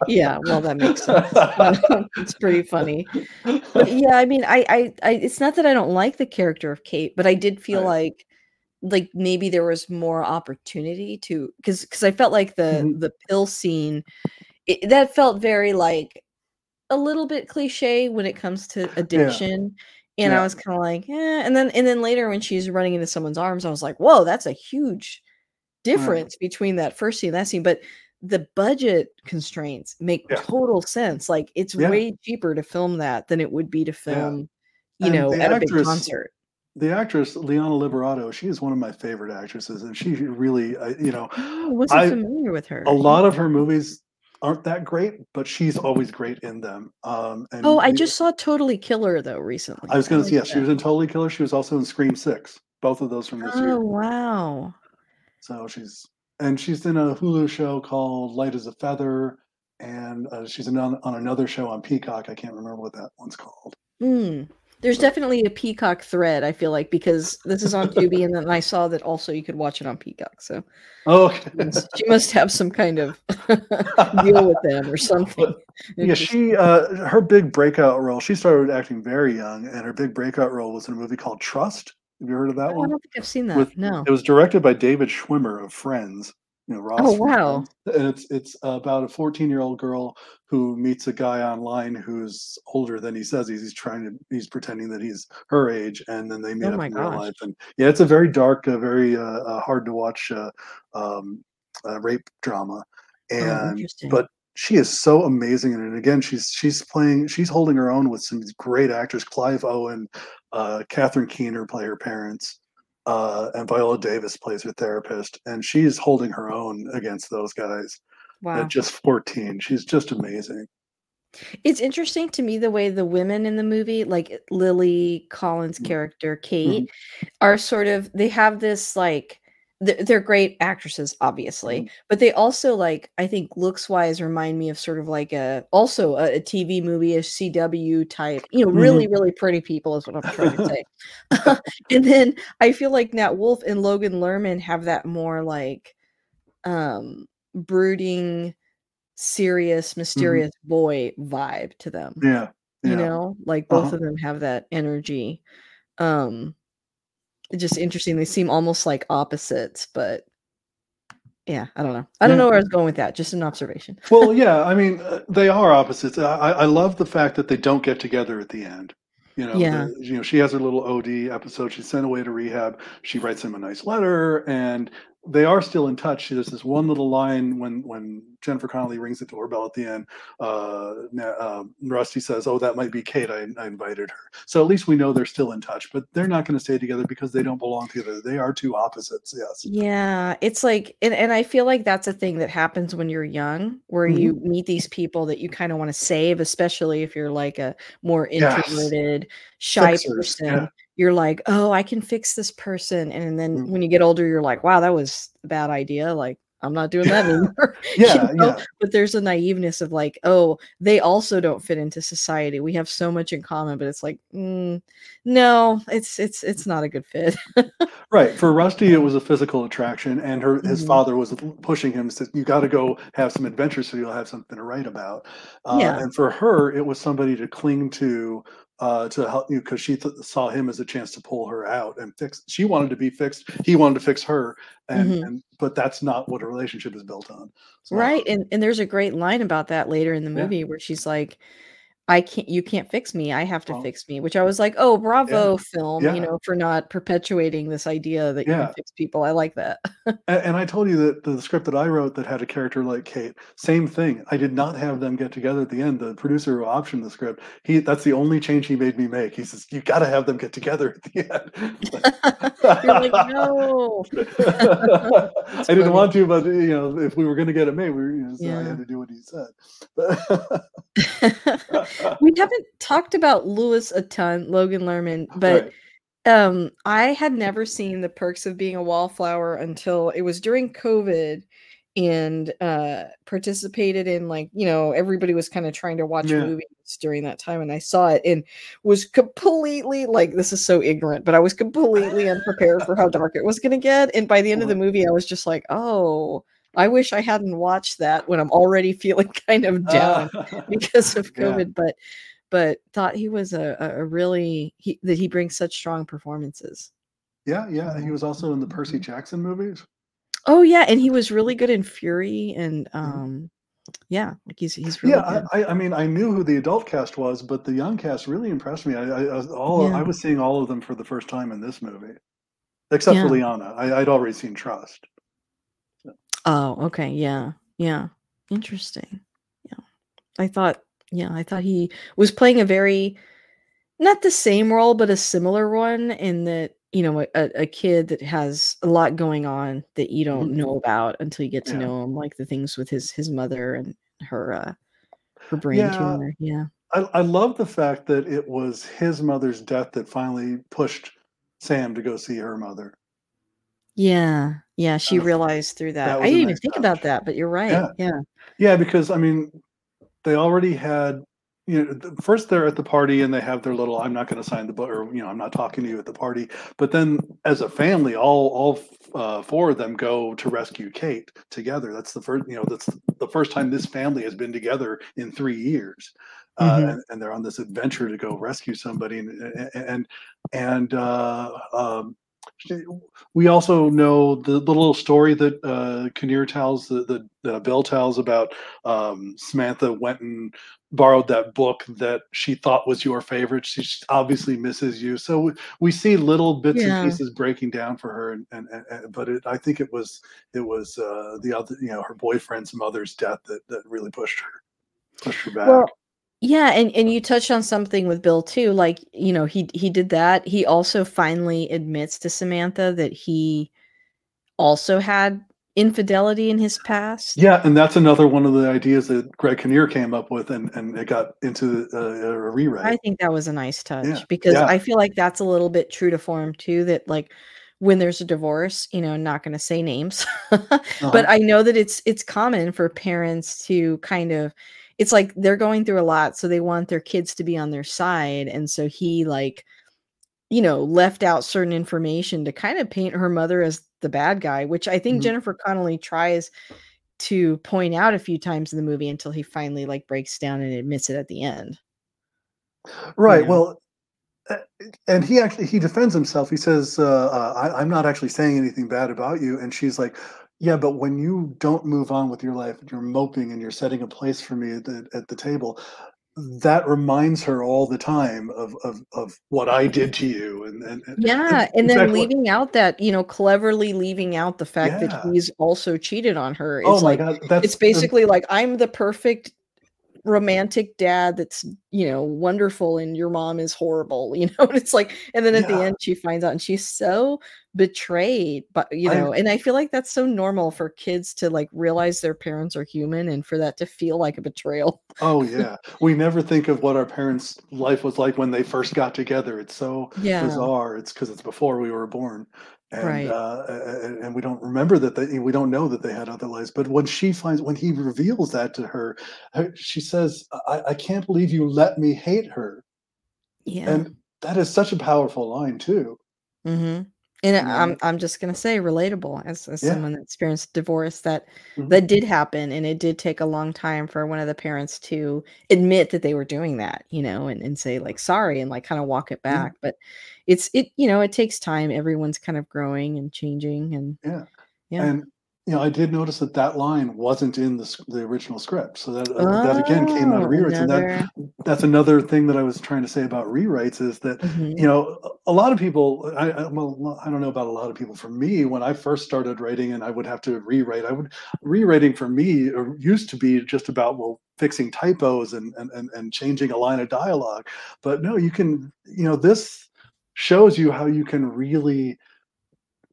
yeah, well, that makes sense. it's pretty funny. But yeah, I mean, I, I, I, it's not that I don't like the character of Kate, but I did feel Right. like, like maybe there was more opportunity to, because, because I felt like the Mhm. the pill scene, it, that felt very like a little bit cliche when it comes to addiction. And I was kind of like, eh. And then, and then later when she's running into someone's arms, I was like, whoa, that's a huge difference between that first scene and that scene. But the budget constraints make Yeah. total sense. Like it's Yeah. way cheaper to film that than it would be to film, you And know, at a big concert. The actress Liana Liberato, she is one of my favorite actresses, and she really, I, you know, Oh, wasn't I- familiar with her. a lot of her movies aren't that great, but she's always great in them. Um, and Oh, I just saw Totally Killer though recently. I was going to say, yeah, she was in Totally Killer. She was also in Scream Six, both of those from this Oh year. Oh wow. So she's and she's in a Hulu show called Light as a Feather, and uh, she's in on, on another show on Peacock. I can't remember what that one's called. Mm. There's definitely a Peacock thread. I feel like because this is on Tubi, and then I saw that also you could watch it on Peacock. So Oh, she must have some kind of deal with them or something. Yeah, she uh her big breakout role. She started acting very young, and her big breakout role was in a movie called Trust. Have you heard of that Oh, I don't think I've seen that. With- no. It was directed by David Schwimmer of Friends. You know, Ross. Oh, wow. And it's it's about a 14 year old girl who meets a guy online who's older than he says he's. He's trying to he's pretending that he's her age, and then they meet Oh up in real life. And yeah, it's a very dark, uh, very uh, hard to watch uh, um, uh, rape drama. Oh, And interesting. but she is so amazing. And again, she's she's playing, she's holding her own with some great actors. Clive Owen, uh, Catherine Keener play her parents, uh, and Viola Davis plays her therapist, and she's holding her own against those guys wow. at just 14. She's just amazing. It's interesting to me the way the women in the movie, like Lily Collins' Mhm. character, Kate, are sort of they have this like they're, they're great actresses, obviously, Mhm. but they also like I think looks wise remind me of sort of like a also a, a TV movie, a CW type, you know, really really pretty people is what I'm trying to say. and then I feel like Nat Wolff and Logan Lerman have that more like um brooding serious mysterious boy vibe to them Yeah. you know like both Uh-huh. of them have that energy um just interesting they seem almost like opposites but yeah i don't know i don't Yeah. know where i was going with that just an observation well, yeah, I mean, uh, they are opposites. I, I love the fact that they don't get together at the end. You know, Yeah. you know, she has her little OD episode. She's sent away to rehab. She writes him a nice letter, and they are still in touch. There's this one little line when when Jennifer Connelly rings the doorbell at the end. Uh, uh, Rusty says, "Oh, that might be Kate. I, I, invited her." So at least we know they're still in touch. But they're not going to stay together because they don't belong together. They are two opposites. Yes. Yeah, it's like, and, and I feel like that's a thing that happens when you're young, where mm-hmm. you meet these people that you kind of want to save, especially if you're like a more introverted, yes. shy Fixers. person. Yeah you're like, oh, I can fix this person. And then mm-hmm. when you get older, you're like, wow, that was a bad idea. Like, I'm not doing that anymore. yeah, you know? yeah. But there's a naiveness of like, oh, they also don't fit into society. We have so much in common, but it's like, mm, no, it's it's it's not a good fit. right. For Rusty, it was a physical attraction, and her his mm-hmm. father was pushing him. Said, "You got to go have some adventures, so you'll have something to write about." Uh, yeah. And for her, it was somebody to cling to uh, to help you because she th- saw him as a chance to pull her out and fix. She wanted to be fixed. He wanted to fix her, and, mm-hmm. and but that's not what a relationship is built on. So, right, and and there's a great line about that later in the movie yeah. where she's like, I can't you can't fix me. I have to fix me, which I was like, "Oh, bravo yeah. film, yeah. you know, for not perpetuating this idea that yeah. you can fix people." I like that. and, and, I told you that the script that I wrote that had a character like Kate, same thing. I did not have them get together at the end. The producer who optioned the script, he that's the only change he made me make. He says, "You got to have them get together at the end." You're like, "No." I didn't want to, but you know, if we were going to get it made, we were, you know, so I had to do what he said we haven't talked about Lewis a ton, Logan Lerman, but right. um, I had never seen the perks of being a wallflower until it was during COVID and uh participated in like you know everybody was kind of trying to watch yeah. movies during that time and i saw it and was completely like this is so ignorant but i was completely unprepared for how dark it was going to get and by the end of the movie i was just like oh I wish I hadn't watched that when I'm already feeling kind of down uh, because of COVID, yeah. but but thought he was a, a really he, that he brings such strong performances. Yeah, yeah. He was also in the Percy Jackson movies. Oh yeah, and he was really good in Fury and um yeah, like he's he's really yeah. I, I mean, I knew who the adult cast was, but the young cast really impressed me. I, I all yeah. I was seeing all of them for the first time in this movie, except yeah. for Liana. I, would already seen Trust. Oh, okay. Yeah. Yeah. Interesting. Yeah. I thought, yeah, I thought he was playing a very, not the same role, but a similar one in that, you know, a, a kid that has a lot going on that you don't mm-hmm. know about until you get to yeah. know him, like the things with his his mother and her uh her brain yeah. tumor. Yeah. I, I love the fact that it was his mother's death that finally pushed Sam to go see her mother. Yeah. Yeah, she uh, realized through that. that I didn't even think touch. about that, but you're right. Yeah. yeah. Yeah, because I mean, they already had you know first they're at the party and they have their little i'm not going to sign the book or you know i'm not talking to you at the party but then as a family all all uh, four of them go to rescue kate together that's the first you know that's the first time this family has been together in three years uh, mm-hmm. and, and, they're on this adventure to go rescue somebody and and and uh, um, we also know the, the little story that uh, Kinnear tells, the, the Bill tells about um, Samantha went and borrowed that book that she thought was your favorite. She obviously misses you. So we see little bits yeah. and pieces breaking down for her. And, and, and but it, I think it was it was uh, the other, you know, her boyfriend's mother's death that that really pushed her pushed her back. Well, yeah, and and you touched on something with Bill too. Like, you know, he he did that. He also finally admits to Samantha that he also had infidelity in his past. Yeah, and that's another one of the ideas that Greg Kinnear came up with, and and it got into uh, a rewrite. I think that was a nice touch yeah. because yeah. I feel like that's a little bit true to form too. That like when there's a divorce, you know, not going to say names, uh-huh. but I know that it's it's common for parents to kind of it's like they're going through a lot so they want their kids to be on their side and so he like you know left out certain information to kind of paint her mother as the bad guy which i think mm-hmm. jennifer connelly tries to point out a few times in the movie until he finally like breaks down and admits it at the end right you know? well and he actually he defends himself he says uh, uh, I, i'm not actually saying anything bad about you and she's like yeah, but when you don't move on with your life, and you're moping and you're setting a place for me at the, at the table. that reminds her all the time of of, of what I did to you, and and, and yeah, and then leaving out that you know cleverly leaving out the fact yeah. that he's also cheated on her. oh my like god, that's it's basically like I'm the perfect romantic dad that's you know wonderful and your mom is horrible you know and it's like and then at the end she finds out and she's so betrayed but you I know and i feel like that's so normal for kids to like realize their parents are human and for that to feel like a betrayal. Oh yeah, we never think of what our parents' life was like when they first got together. It's so yeah. bizarre. It's because it's before we were born, and right uh, and, we don't remember that they we don't know that they had other lives. But when she finds when he reveals that to her, her she says, I, "I can't believe you let me hate her," yeah and that is such a powerful line too. hmm And I'm? I'm just gonna say relatable as as Yeah. someone that experienced divorce that Mhm. that did happen and it did take a long time for one of the parents to admit that they were doing that, you know, and, and say like sorry and like kind of walk it back. But it's it, you know, it takes time. Everyone's kind of growing and changing and Yeah. yeah. And, you know, I did notice that that line wasn't in the the original script, so that, uh, that again came out Oh, of rewrites, and that that's another thing that I was trying to say about rewrites is that, you mhm. know, a lot of people I I well, well, I don't know about a lot of people. For me, when I first started writing and I would have to rewrite, I would rewriting for me, uh, used to be just about, well, fixing typos and and and and changing a line of dialogue, but no, you can you know, this shows you how you can really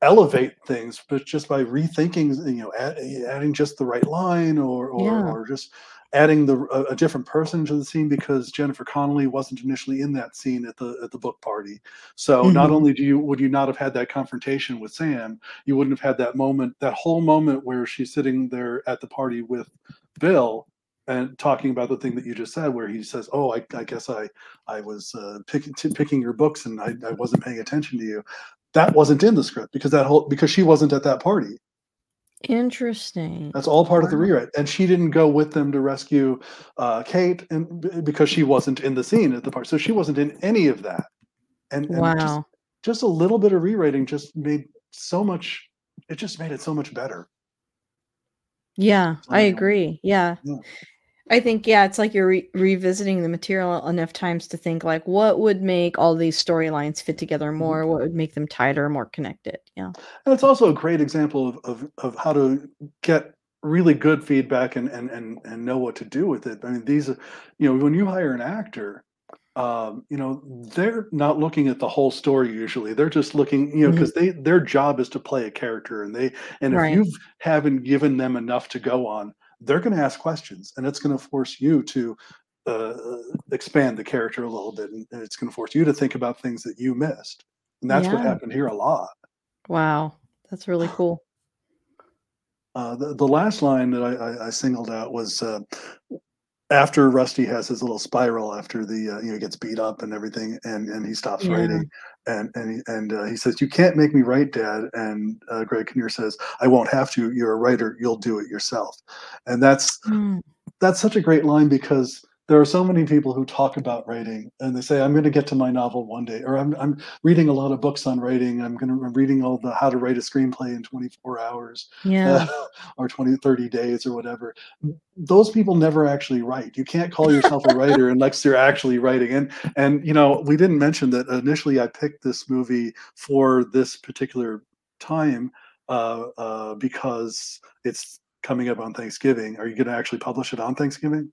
elevate things, but just by rethinking, you know, add, adding just the right line or or Yeah. or just adding the a, a different person to the scene because Jennifer Connelly wasn't initially in that scene at the at the book party. So not Mhm. only do you would you not have had that confrontation with Sam, you wouldn't have had that moment, that whole moment where she's sitting there at the party with Bill and talking about the thing that you just said, where he says, "Oh, I, I guess I I was uh, picking t- picking your books and I, I wasn't paying attention to you." That wasn't in the script because that whole because she wasn't at that party. Interesting. That's all part of the rewrite, and she didn't go with them to rescue uh, Kate, and because she wasn't in the scene at the part, so she wasn't in any of that. And and just Wow. just a little bit of rewriting just made so much. It just made it so much better. Yeah, I agree. Yeah. yeah, I think, yeah, it's like you're re revisiting the material enough times to think like, what would make all these storylines fit together mhm. more? What would make them tighter, more connected? Yeah. And it's also a great example of of of how to get really good feedback and and and and know what to do with it. I mean, these, are- you know, when you hire an actor, um, you know, they're not looking at the whole story usually. They're just looking, you know, because they their job is to play a character, and they and if you haven't given them enough to go on, they're going to ask questions, and it's going to force you to uh, expand the character a little bit, and it's going to force you to think about things that you missed. And that's what happened here a lot. Wow. That's really cool. Uh, the, the last line that I, I, I singled out was uh, after Rusty has his little spiral after the uh, you know gets beat up and everything, and and he stops Yeah. writing, and and he, and uh, he says, "You can't make me write, Dad." And uh, Greg Kinnear says, "I won't have to. You're a writer. You'll do it yourself." And that's Mm. that's such a great line because there are so many people who talk about writing and they say i'm going to get to my novel one day or i'm, I'm reading a lot of books on writing. I'm going to i'm reading all the how to write a screenplay in 24 hours Yeah. uh, or 20 30 days or whatever. Those people never actually write. You can't call yourself a writer unless you're actually writing. And and you know we didn't mention that initially i picked this movie for this particular time uh, uh, because it's coming up on thanksgiving. Are you going to actually publish it on thanksgiving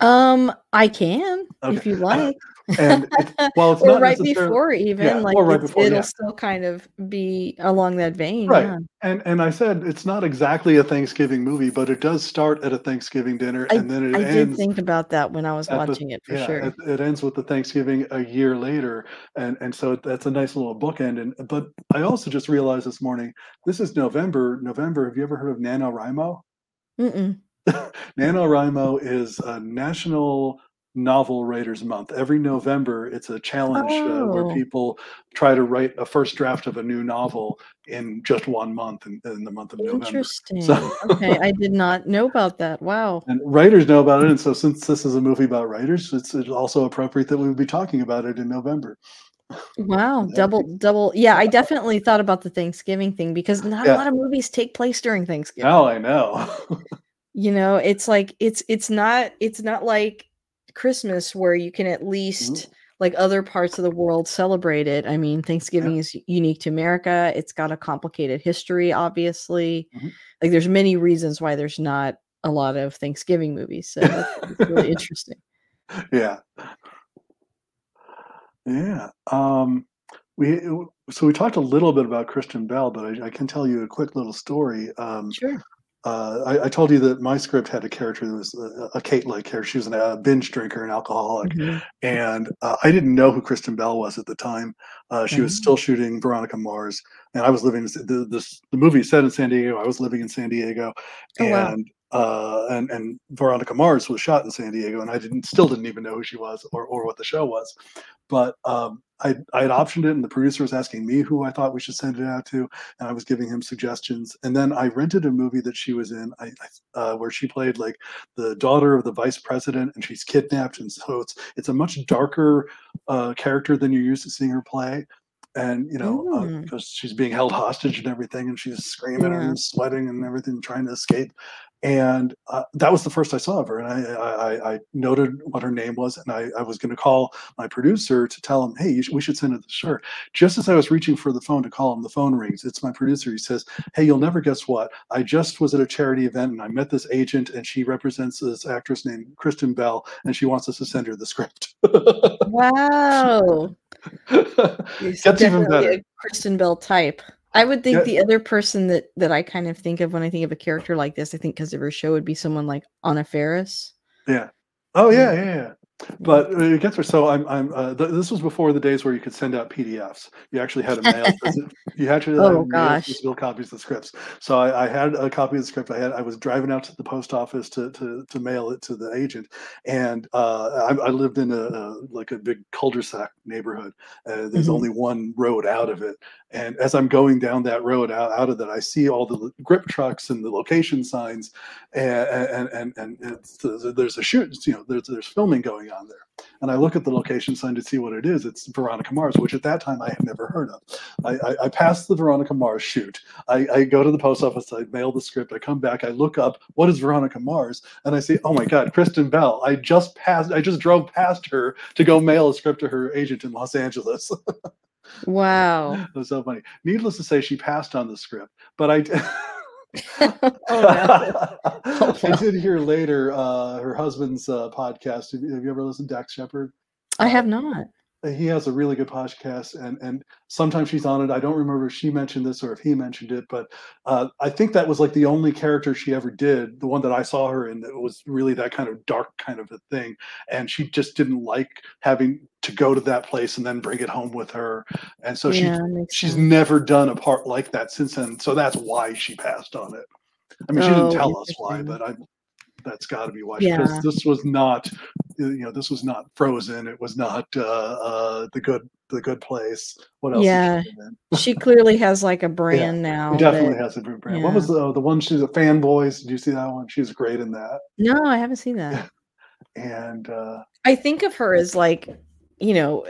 Um, I can Okay. if you like. and it's, well, it's Or not right before even, yeah, like, right before, it'll yeah. still kind of be along that vein, right. yeah. And and I said it's not exactly a Thanksgiving movie, but it does start at a Thanksgiving dinner, I and then it ends. I did think about that when I was at the watching it for sure. it, it ends with the Thanksgiving a year later, and and so that's a nice little bookend. And but I also just realized this morning this is November. November. Have you ever heard of NaNoWriMo? Mm-mm. NaNoWriMo is a national novel writers month every november it's a challenge uh, where Oh, people try to write a first draft of a new novel in just one month in, in the month of november interesting. so Okay, I did not know about that. Wow. and writers know about it and so since this is a movie about writers it's, it's also appropriate that we would be talking about it in november Wow, Yeah. double double yeah, I definitely thought about the Thanksgiving thing because not a lot of movies take place during Thanksgiving. now i know You know, it's like it's it's not it's not like Christmas where you can at least Mhm. like other parts of the world celebrate it. I mean, Thanksgiving is unique to America. It's got a complicated history, obviously. Mhm. Like there's many reasons why there's not a lot of Thanksgiving movies. So that's really interesting. Yeah. Yeah. Um, we so we talked a little bit about Kristen Bell, but I, I can tell you a quick little story. Um, Sure. Uh, I, I told you that my script had a character that was a, a Kate-like character. She was a binge drinker and alcoholic, Mhm. and uh, I didn't know who Kristen Bell was at the time. Uh, she was Oh. still shooting Veronica Mars, and I was living in the this the movie set in San Diego. I was living in San Diego, Oh, wow. and uh, and and Veronica Mars was shot in San Diego, and I didn't still didn't even know who she was or or what the show was, but um, I had optioned it, and the producer was asking me who I thought we should send it out to, and I was giving him suggestions, and then I rented a movie that she was in, I uh, where she played like the daughter of the vice president, and she's kidnapped, and so it's it's a much darker uh, character than you're used to seeing her play. And you know, Mm. because she's being held hostage and everything, and she's screaming Yeah. and sweating and everything, trying to escape and uh, that was the first I saw of her. And I, I, I noted what her name was, and I, I was going to call my producer to tell him, "Hey, you sh- we should send her to her." Just as I was reaching for the phone to call him, the phone rings. It's my producer. He says, "Hey, you'll never guess what? I just was at a charity event, and I met this agent, and she represents this actress named Kristen Bell, and she wants us to send her the script." Wow. It's Gets even better. a Kristen Bell type. I would think Yeah. the other person that that I kind of think of when I think of a character like this, I think because of her show would be someone like Anna Faris. Yeah. Oh yeah, um, Yeah. yeah, yeah. But uh, it gets her. So I'm, I'm. Uh, th- this was before the days where you could send out PDFs. You actually had to mail. you actually Oh, had to mail gosh. physical copies of the scripts. So I, I had a copy of the script. I had. I was driving out to the post office to to, to mail it to the agent, and uh, I, I lived in a, a like a big cul-de-sac neighborhood. Uh, there's Mhm. only one road out of it, and as I'm going down that road out, out of that, I see all the grip trucks and the location signs, and and and, and there's a shoot. You know, there's there's filming going on there. And I look at the location sign to see what it is. It's Veronica Mars, which at that time I had never heard of. I, I, I pass the Veronica Mars shoot. I, I go to the post office. I mail the script. I come back. I look up what is Veronica Mars, and I see, oh my God, Kristen Bell. I just passed. I just drove past her to go mail a script to her agent in Los Angeles. Wow. it was so funny. Needless to say, she passed on the script, but I. oh no. I did hear later uh, her husband's uh, podcast. Have you, have you ever listened to Dax Shepard? I have not. He has a really good podcast and and sometimes she's on it. I don't remember if she mentioned this or if he mentioned it but uh, i think that was like the only character she ever did the one that i saw her in that was really that kind of dark kind of a thing and she just didn't like having to go to that place and then bring it home with her and so yeah, she she's sense. never done a part like that since then so that's why she passed on it. I mean she Oh, didn't tell us why but i that's got to be why Yeah. because this was not you know this was not frozen it was not uh uh the good the good place what else Yeah. She clearly has like a brand now. Definitely has a brand. What was the the one? She's a fanboys. Did you see that one? She's great in that. No, I haven't seen that. And uh, I think of her as like, you know,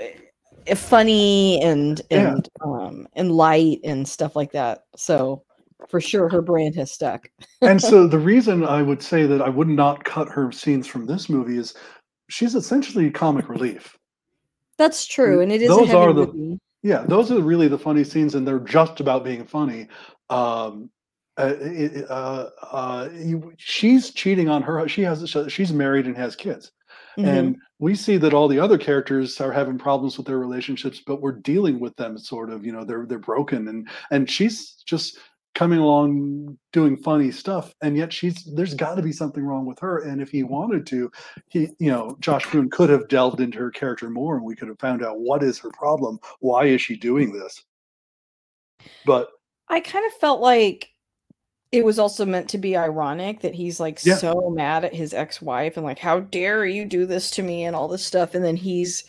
eh, funny and Yeah. and um and light and stuff like that. So for sure her brand has stuck. and so the reason I would say that I would not cut her scenes from this movie is she's essentially comic relief. That's true. And it is Those a heavy are the- movie. Yeah, those are really the funny scenes, and they're just about being funny. Um, uh, uh, uh, she's cheating on her. She has. She's married and has kids. Mhm. and we see that all the other characters are having problems with their relationships but we're dealing with them sort of you know they're they're broken and and she's just coming along doing funny stuff and yet she's there's got to be something wrong with her and if he wanted to he you know josh boone could have delved into her character more and we could have found out what is her problem why is she doing this but I kind of felt like it was also meant to be ironic that he's like Yeah. so mad at his ex-wife and like how dare you do this to me and all this stuff and then he's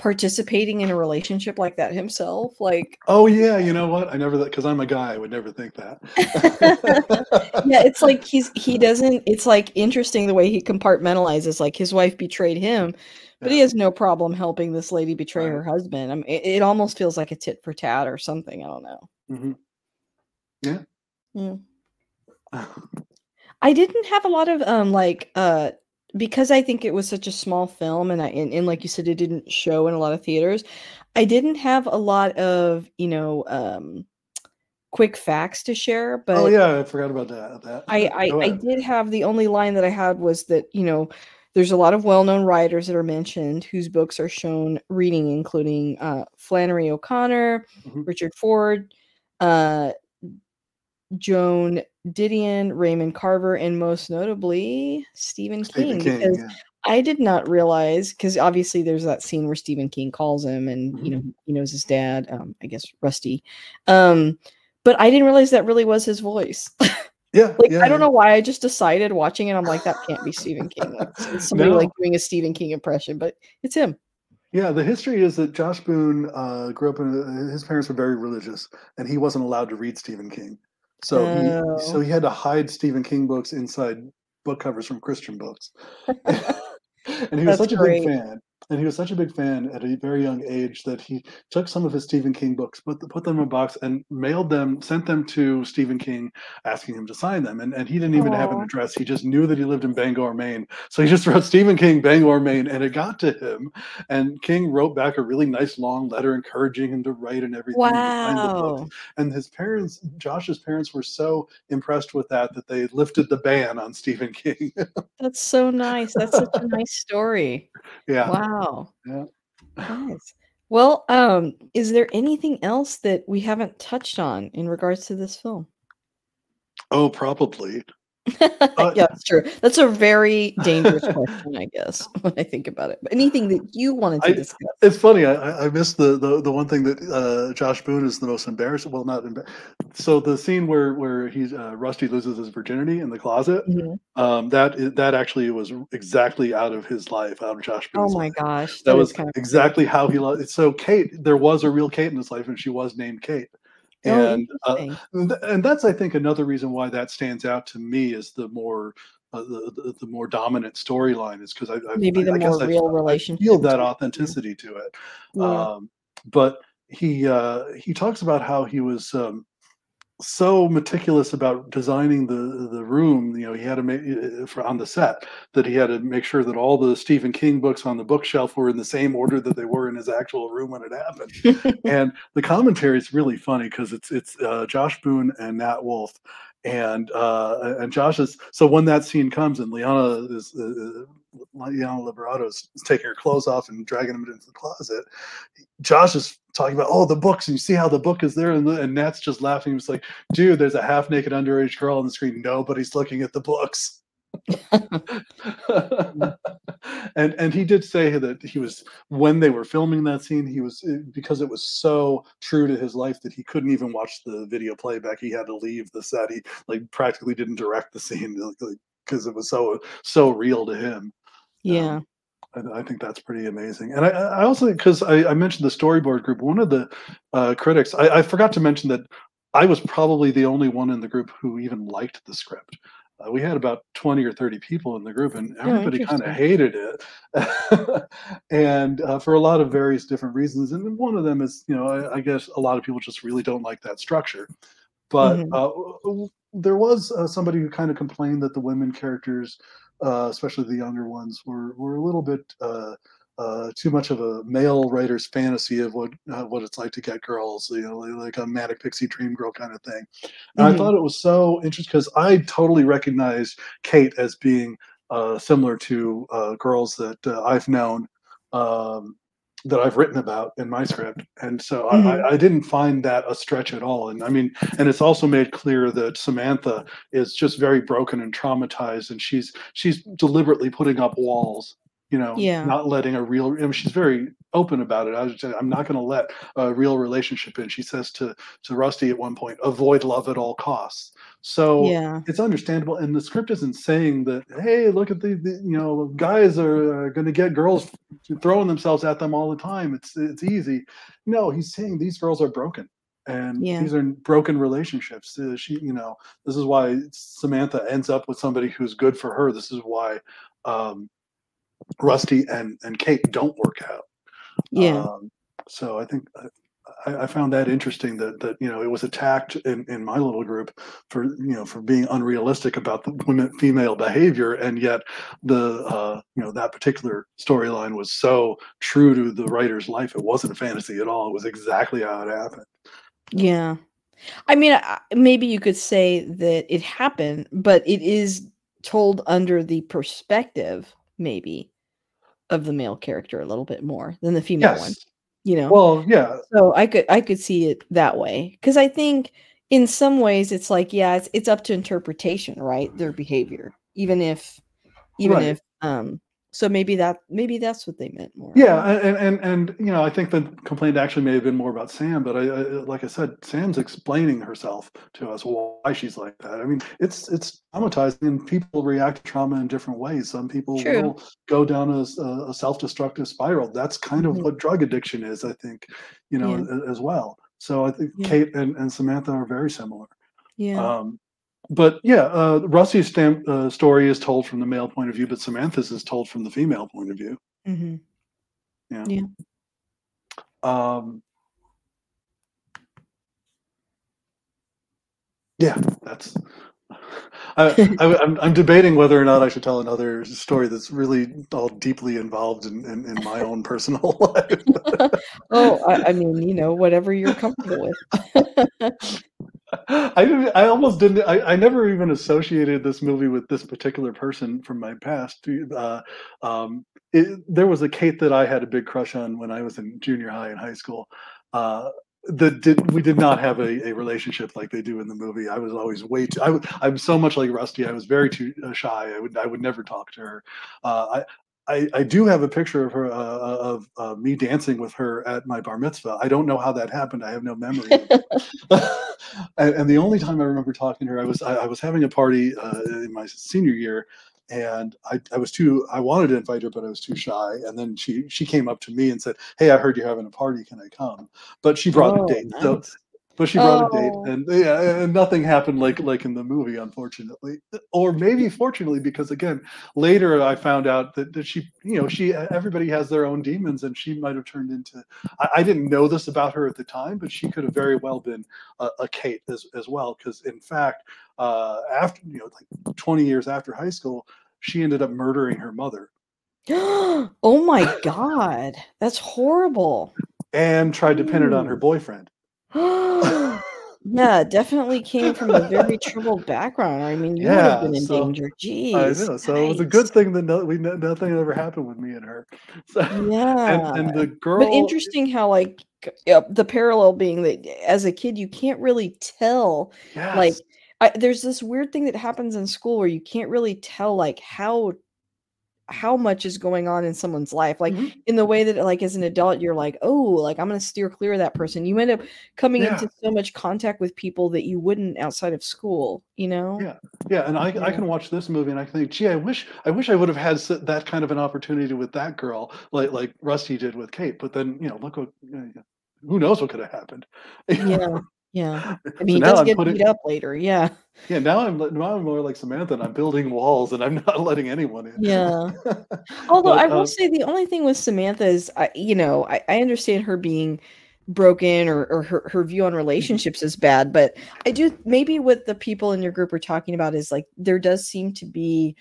participating in a relationship like that himself like oh yeah you know what i never that because i'm a guy i would never think that yeah it's like he's he doesn't it's like interesting the way he compartmentalizes like his wife betrayed him but he has no problem helping this lady betray Right. her husband i mean it, it almost feels like a tit for tat or something i don't know Mhm. Mm. I didn't have a lot of um like uh because I think it was such a small film, and I and, and like you said, it didn't show in a lot of theaters. I didn't have a lot of you know um, quick facts to share, but Oh yeah, I forgot about that. That I I, I did have the only line that I had was that you know there's a lot of well-known writers that are mentioned whose books are shown reading, including uh, Flannery O'Connor, Mhm. Richard Ford, uh, Joan Didion, Raymond Carver, and most notably Stephen Stephen King. King. Because Yeah. I did not realize because obviously there's that scene where Stephen King calls him, and Mhm. you know he knows his dad. Um, I guess Rusty. Um, but I didn't realize that really was his voice. Yeah. like yeah, I don't yeah. know why I just decided watching it. I'm like that can't be Stephen King. Like, somebody like doing a Stephen King impression, but it's him. Yeah, the history is that Josh Boone uh, grew up in a, his parents were very religious, and he wasn't allowed to read Stephen King. So he so Oh. he had to hide Stephen King books inside book covers from Christian books. and he was such a great. big fan. And he was such a big fan at a very young age that he took some of his Stephen King books, put put them in a box, and mailed them, sent them to Stephen King, asking him to sign them. And and he didn't even have an address. He just knew that he lived in Bangor, Maine. So he just wrote Stephen King, Bangor, Maine, and it got to him. And King wrote back a really nice long letter encouraging him to write and everything. and to sign the books Wow. and his parents josh's parents were so impressed with that that they lifted the ban on stephen king That's so nice. That's such a nice story. yeah Wow. Yeah Nice. Well, um, is there anything else that we haven't touched on in regards to this film? oh probably yeah, that's true. That's a very dangerous question, I guess, when I think about it. But anything that you wanted to I- discuss? it's funny i i missed the, the the one thing that uh josh boone is the most embarrassed. well not embar- so the scene where where he's uh, rusty loses his virginity in the closet Mhm. um that that actually was exactly out of his life out of josh Boone's. Oh my life. gosh, That was kind of exactly how he loved it. so kate there was a real kate in his life and she was named kate oh, and uh. And that's i think another reason why that stands out to me is the more uh, the, the the more dominant storyline is because I, I Maybe the I more I- real I relationship. feel that authenticity to it Yeah. um, but he uh, he talks about how he was um, so meticulous about designing the the room you know he had to make uh, for on the set that he had to make sure that all the Stephen King books on the bookshelf were in the same order that they were in his actual room when it happened. And the commentary is really funny because it's it's uh, Josh Boone and Nat Wolff, and uh, and Josh is so when that scene comes and Liana is uh, Liana Liberato is taking her clothes off and dragging them into the closet, Josh is talking about oh the books and you see how the book is there and, and Nat's just laughing. He's like, dude, there's a half naked underage girl on the screen. Nobody's looking at the books. and and he did say that he was when they were filming that scene he was eh, because it was so true to his life that he couldn't even watch the video playback he had to leave the set he like practically didn't direct the scene because it was so so real to him yeah. I, I think that's pretty amazing and i i also because I, I mentioned the storyboard group one of the uh, critics I, I forgot to mention that i was probably the only one in the group who even liked the script uh, we had about 20 or 30 people in the group and Oh, everybody kind of hated it and uh, for a lot of various different reasons and one of them is you know I, I guess a lot of people just really don't like that structure but Mhm. There was uh, somebody who kind of complained that the women characters uh, especially the younger ones were were a little bit uh, uh, too much of a male writer's fantasy of what uh, what it's like to get girls, you know, like, a manic pixie dream girl kind of thing. And I Mhm. thought it was so interesting because I totally recognized Kate as being uh, similar to uh, girls that uh, I've known um, that I've written about in my script, and so I, Mhm. I, I didn't find that a stretch at all. And I mean, and it's also made clear that Samantha is just very broken and traumatized, and she's she's deliberately putting up walls. You know, Yeah. not letting a real. I mean, she's very open about it. I was just, I'm not going to let a real relationship in. She says to to Rusty at one point, avoid love at all costs. So Yeah. it's understandable and the script isn't saying that hey look at the, the you know guys are uh, going to get girls throwing themselves at them all the time it's it's easy no he's saying these girls are broken and Yeah. these are broken relationships uh, she you know this is why samantha ends up with somebody who's good for her this is why um rusty and and kate don't work out Yeah. um, so I think I, I, found that interesting that that you know it was attacked in, in my little group for you know for being unrealistic about the women female behavior, and yet the uh, you know that particular storyline was so true to the writer's life. It wasn't fantasy at all. It was exactly how it happened. Yeah. I mean, maybe you could say that it happened, but it is told under the perspective, maybe, of the male character a little bit more than the female yes. one. You know. Well, yeah. So I could I could see it that way because I think in some ways it's like yeah it's it's up to interpretation right their behavior even if even right. if um so maybe that maybe that's what they meant more. Yeah, and and and you know, I think the complaint actually may have been more about Sam, but I, I like I said, Sam's explaining herself to us why she's like that. I mean, it's it's traumatizing, and people react to trauma in different ways. Some people True. will go down a, a self-destructive spiral. That's kind of mm-hmm. what drug addiction is, I think, you know, yeah. as well. So I think yeah. Kate and, and Samantha are very similar. Yeah. Um, but yeah, uh, Rusty's stamp, uh, story is told from the male point of view, but Samantha's is told from the female point of view. Mm-hmm. Yeah. Yeah. Um, yeah, that's. I, I, am debating whether or not I should tell another story that's really all deeply involved in, in, in my own personal life. oh, I, I, mean, you know, whatever you're comfortable with. I I almost didn't. I, I never even associated this movie with this particular person from my past. Uh, um, it, there was a Kate that I had a big crush on when I was in junior high and high school. Uh, that did we did not have a, a relationship like they do in the movie. I was always way too. I, am so much like Rusty. I was very too uh, shy. I would I would never talk to her. Uh, I, I do have a picture of her uh, uh, of uh, me dancing with her at my bar mitzvah. I don't know how that happened. I have no memory. and, and, the only time I remember talking to her, I was I, I was having a party uh, in my senior year, and I, I was too I wanted to invite her, but I was too shy. And then she she came up to me and said, "Hey, I heard you're having a party. Can I come?" But she brought oh, a date, nice. so but she brought oh. a date, oh. and yeah, and nothing happened like like in the movie, unfortunately, or maybe fortunately, because again, later I found out that, that she, you know, she everybody has their own demons, and she might have turned into. I, I didn't know this about her at the time, but she could have very well been a, a Kate as as well, because in fact, uh, after you know, like twenty years after high school, she ended up murdering her mother. oh my god, that's horrible. And tried to pin it on her boyfriend. yeah, definitely came from a very troubled background. I mean, you would have been in so danger. Jeez. I know. So it was a good thing that no, we nothing ever happened with me and her. So, Yeah. and, and the girl, But interesting how like yeah, the parallel being that eh, as a kid you can't really tell like I, there's this weird thing that happens in school where you can't really tell like how how much is going on in someone's life like mm-hmm. in the way that like as an adult you're like oh like i'm going to steer clear of that person you end up coming yeah. into so much contact with people that you wouldn't outside of school you know yeah yeah and i, yeah. I can watch this movie and i think gee i wish i wish i would have had that kind of an opportunity with that girl like like rusty did with kate but then you know look what who knows what could have happened yeah yeah. I mean, so he does I'm get putting, beat up later. Yeah. Yeah. Now I'm now I'm more like Samantha, and I'm building walls, and I'm not letting anyone in. Yeah. Although but, I will uh, say the only thing with Samantha is, I, you know, I, I understand her being broken or, or her, her view on mm-hmm. relationships is bad, but I do maybe what the people in your group are talking about is like there does seem to be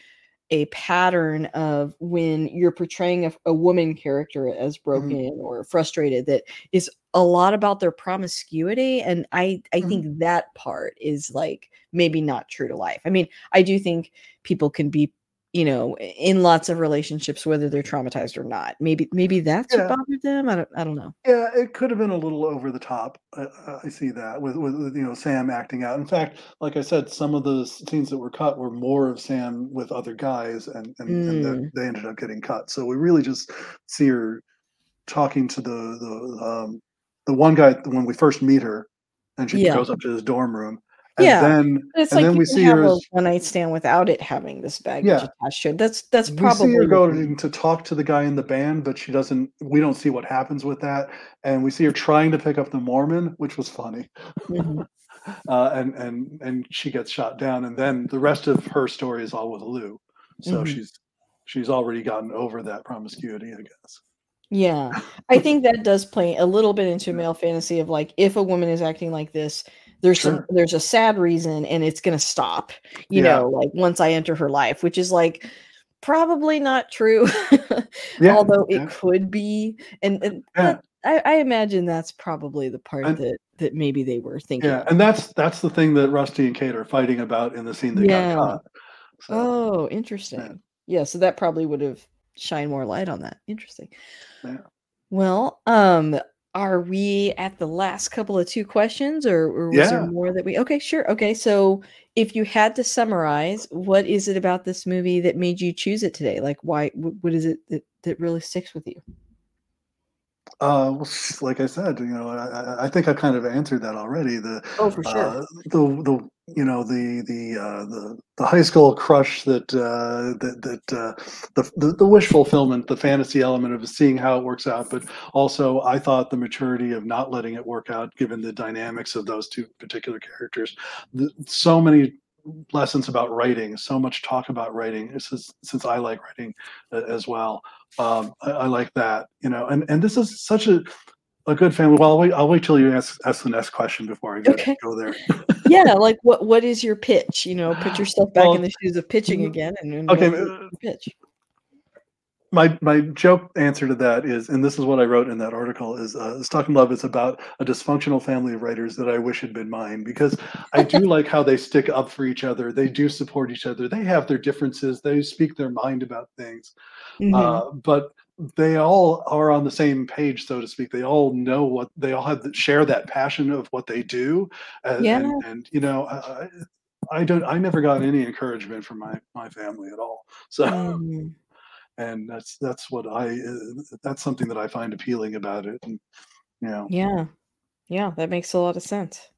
a pattern of when you're portraying a, a woman character as mm-hmm. broken mm-hmm. or frustrated that is a lot about their promiscuity and i i mm-hmm. think that part is like maybe not true to life i mean i do think people can be you know in lots of relationships whether they're traumatized or not maybe maybe that's yeah. what bothered them I don't, I don't know yeah it could have been a little over the top uh, i see that with, with you know sam acting out in fact like i said some of the scenes that were cut were more of sam with other guys and and, mm. and they ended up getting cut so we really just see her talking to the the um the one guy when we first meet her and she yeah. goes up to his dorm room and yeah, then it's and like then we see her as, one night stand without it having this baggage yeah. attached to it. That's that's probably we see her going to talk to the guy in the band, but she doesn't. We don't see what happens with that, and we see her trying to pick up the Mormon, which was funny. Mm-hmm. uh, and and and she gets shot down, and then the rest of her story is all with Lou. So mm-hmm. she's she's already gotten over that promiscuity, I guess. Yeah. I think that does play a little bit into male fantasy of like if a woman is acting like this, there's some there's a sad reason and it's gonna stop, you Yeah. know, like once I enter her life, which is like probably not true. Yeah, Although it could be. And, and Yeah. that, I, I imagine that's probably the part And that that maybe they were thinking. Yeah, of. and that's that's the thing that Rusty and Kate are fighting about in the scene that Yeah. got cut. So, Oh, interesting. Yeah, so that probably would have shined more light on that. Interesting. Yeah. Well, um, are we at the last couple of two questions or, or was there more that we okay, sure. Okay, so if you had to summarize, what is it about this movie that made you choose it today? Like why what is it that, that really sticks with you? uh, well, like I said, you know, I, I- I think I kind of answered that already. The Oh, for sure. uh, the the you know the the uh, the the high school crush that uh, that that uh, the, the wish fulfillment, the fantasy element of seeing how it works out, but also I thought the maturity of not letting it work out, given the dynamics of those two particular characters. The, so many lessons about writing, so much talk about writing. Since since I like writing uh, as well, um, I, I like that. You know, and and this is such a a good family. Well, I'll wait. I'll wait till you ask ask the next question before I go, Okay. go there. yeah, like what what is your pitch? You know, put yourself back Well, in the shoes of pitching again and, and okay, what is your pitch. my my joke answer to that is, and this is what I wrote in that article: is uh, "Stuck in Love" is about a dysfunctional family of writers that I wish had been mine because I do like how they stick up for each other. They do support each other. They have their differences. They speak their mind about things, Mhm. uh, but they all are on the same page, so to speak. They all know what they all have share that passion of what they do, and Yeah. and, and you know. I, don't. I never got any encouragement from my my family at all. So, Mm. and that's that's what I uh, that's something that I find appealing about it. And you know, Yeah. Yeah, that makes a lot of sense.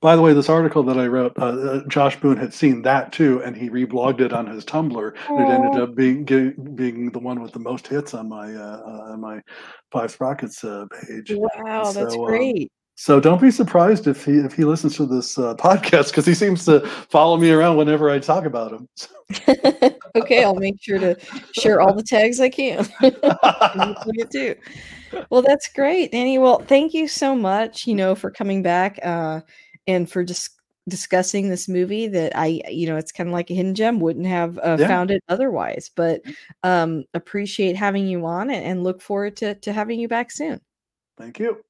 By the way, this article that I wrote, uh, uh, Josh Boone had seen that too, and he reblogged it on his Tumblr. And it ended up being being the one with the most hits on my uh, uh, on my Five Sprockets uh, page. Wow, that's So, um, great. So don't be surprised if he if he listens to this uh, podcast because he seems to follow me around whenever I talk about him. okay, I'll make sure to share all the tags I can. And you plug it too. Well, that's great, Danny. Well, thank you so much, you know, for coming back uh, and for just discussing this movie that I, you know, it's kind of like a hidden gem. Wouldn't have uh, Yeah. found it otherwise. But um, appreciate having you on and, and look forward to to having you back soon. Thank you.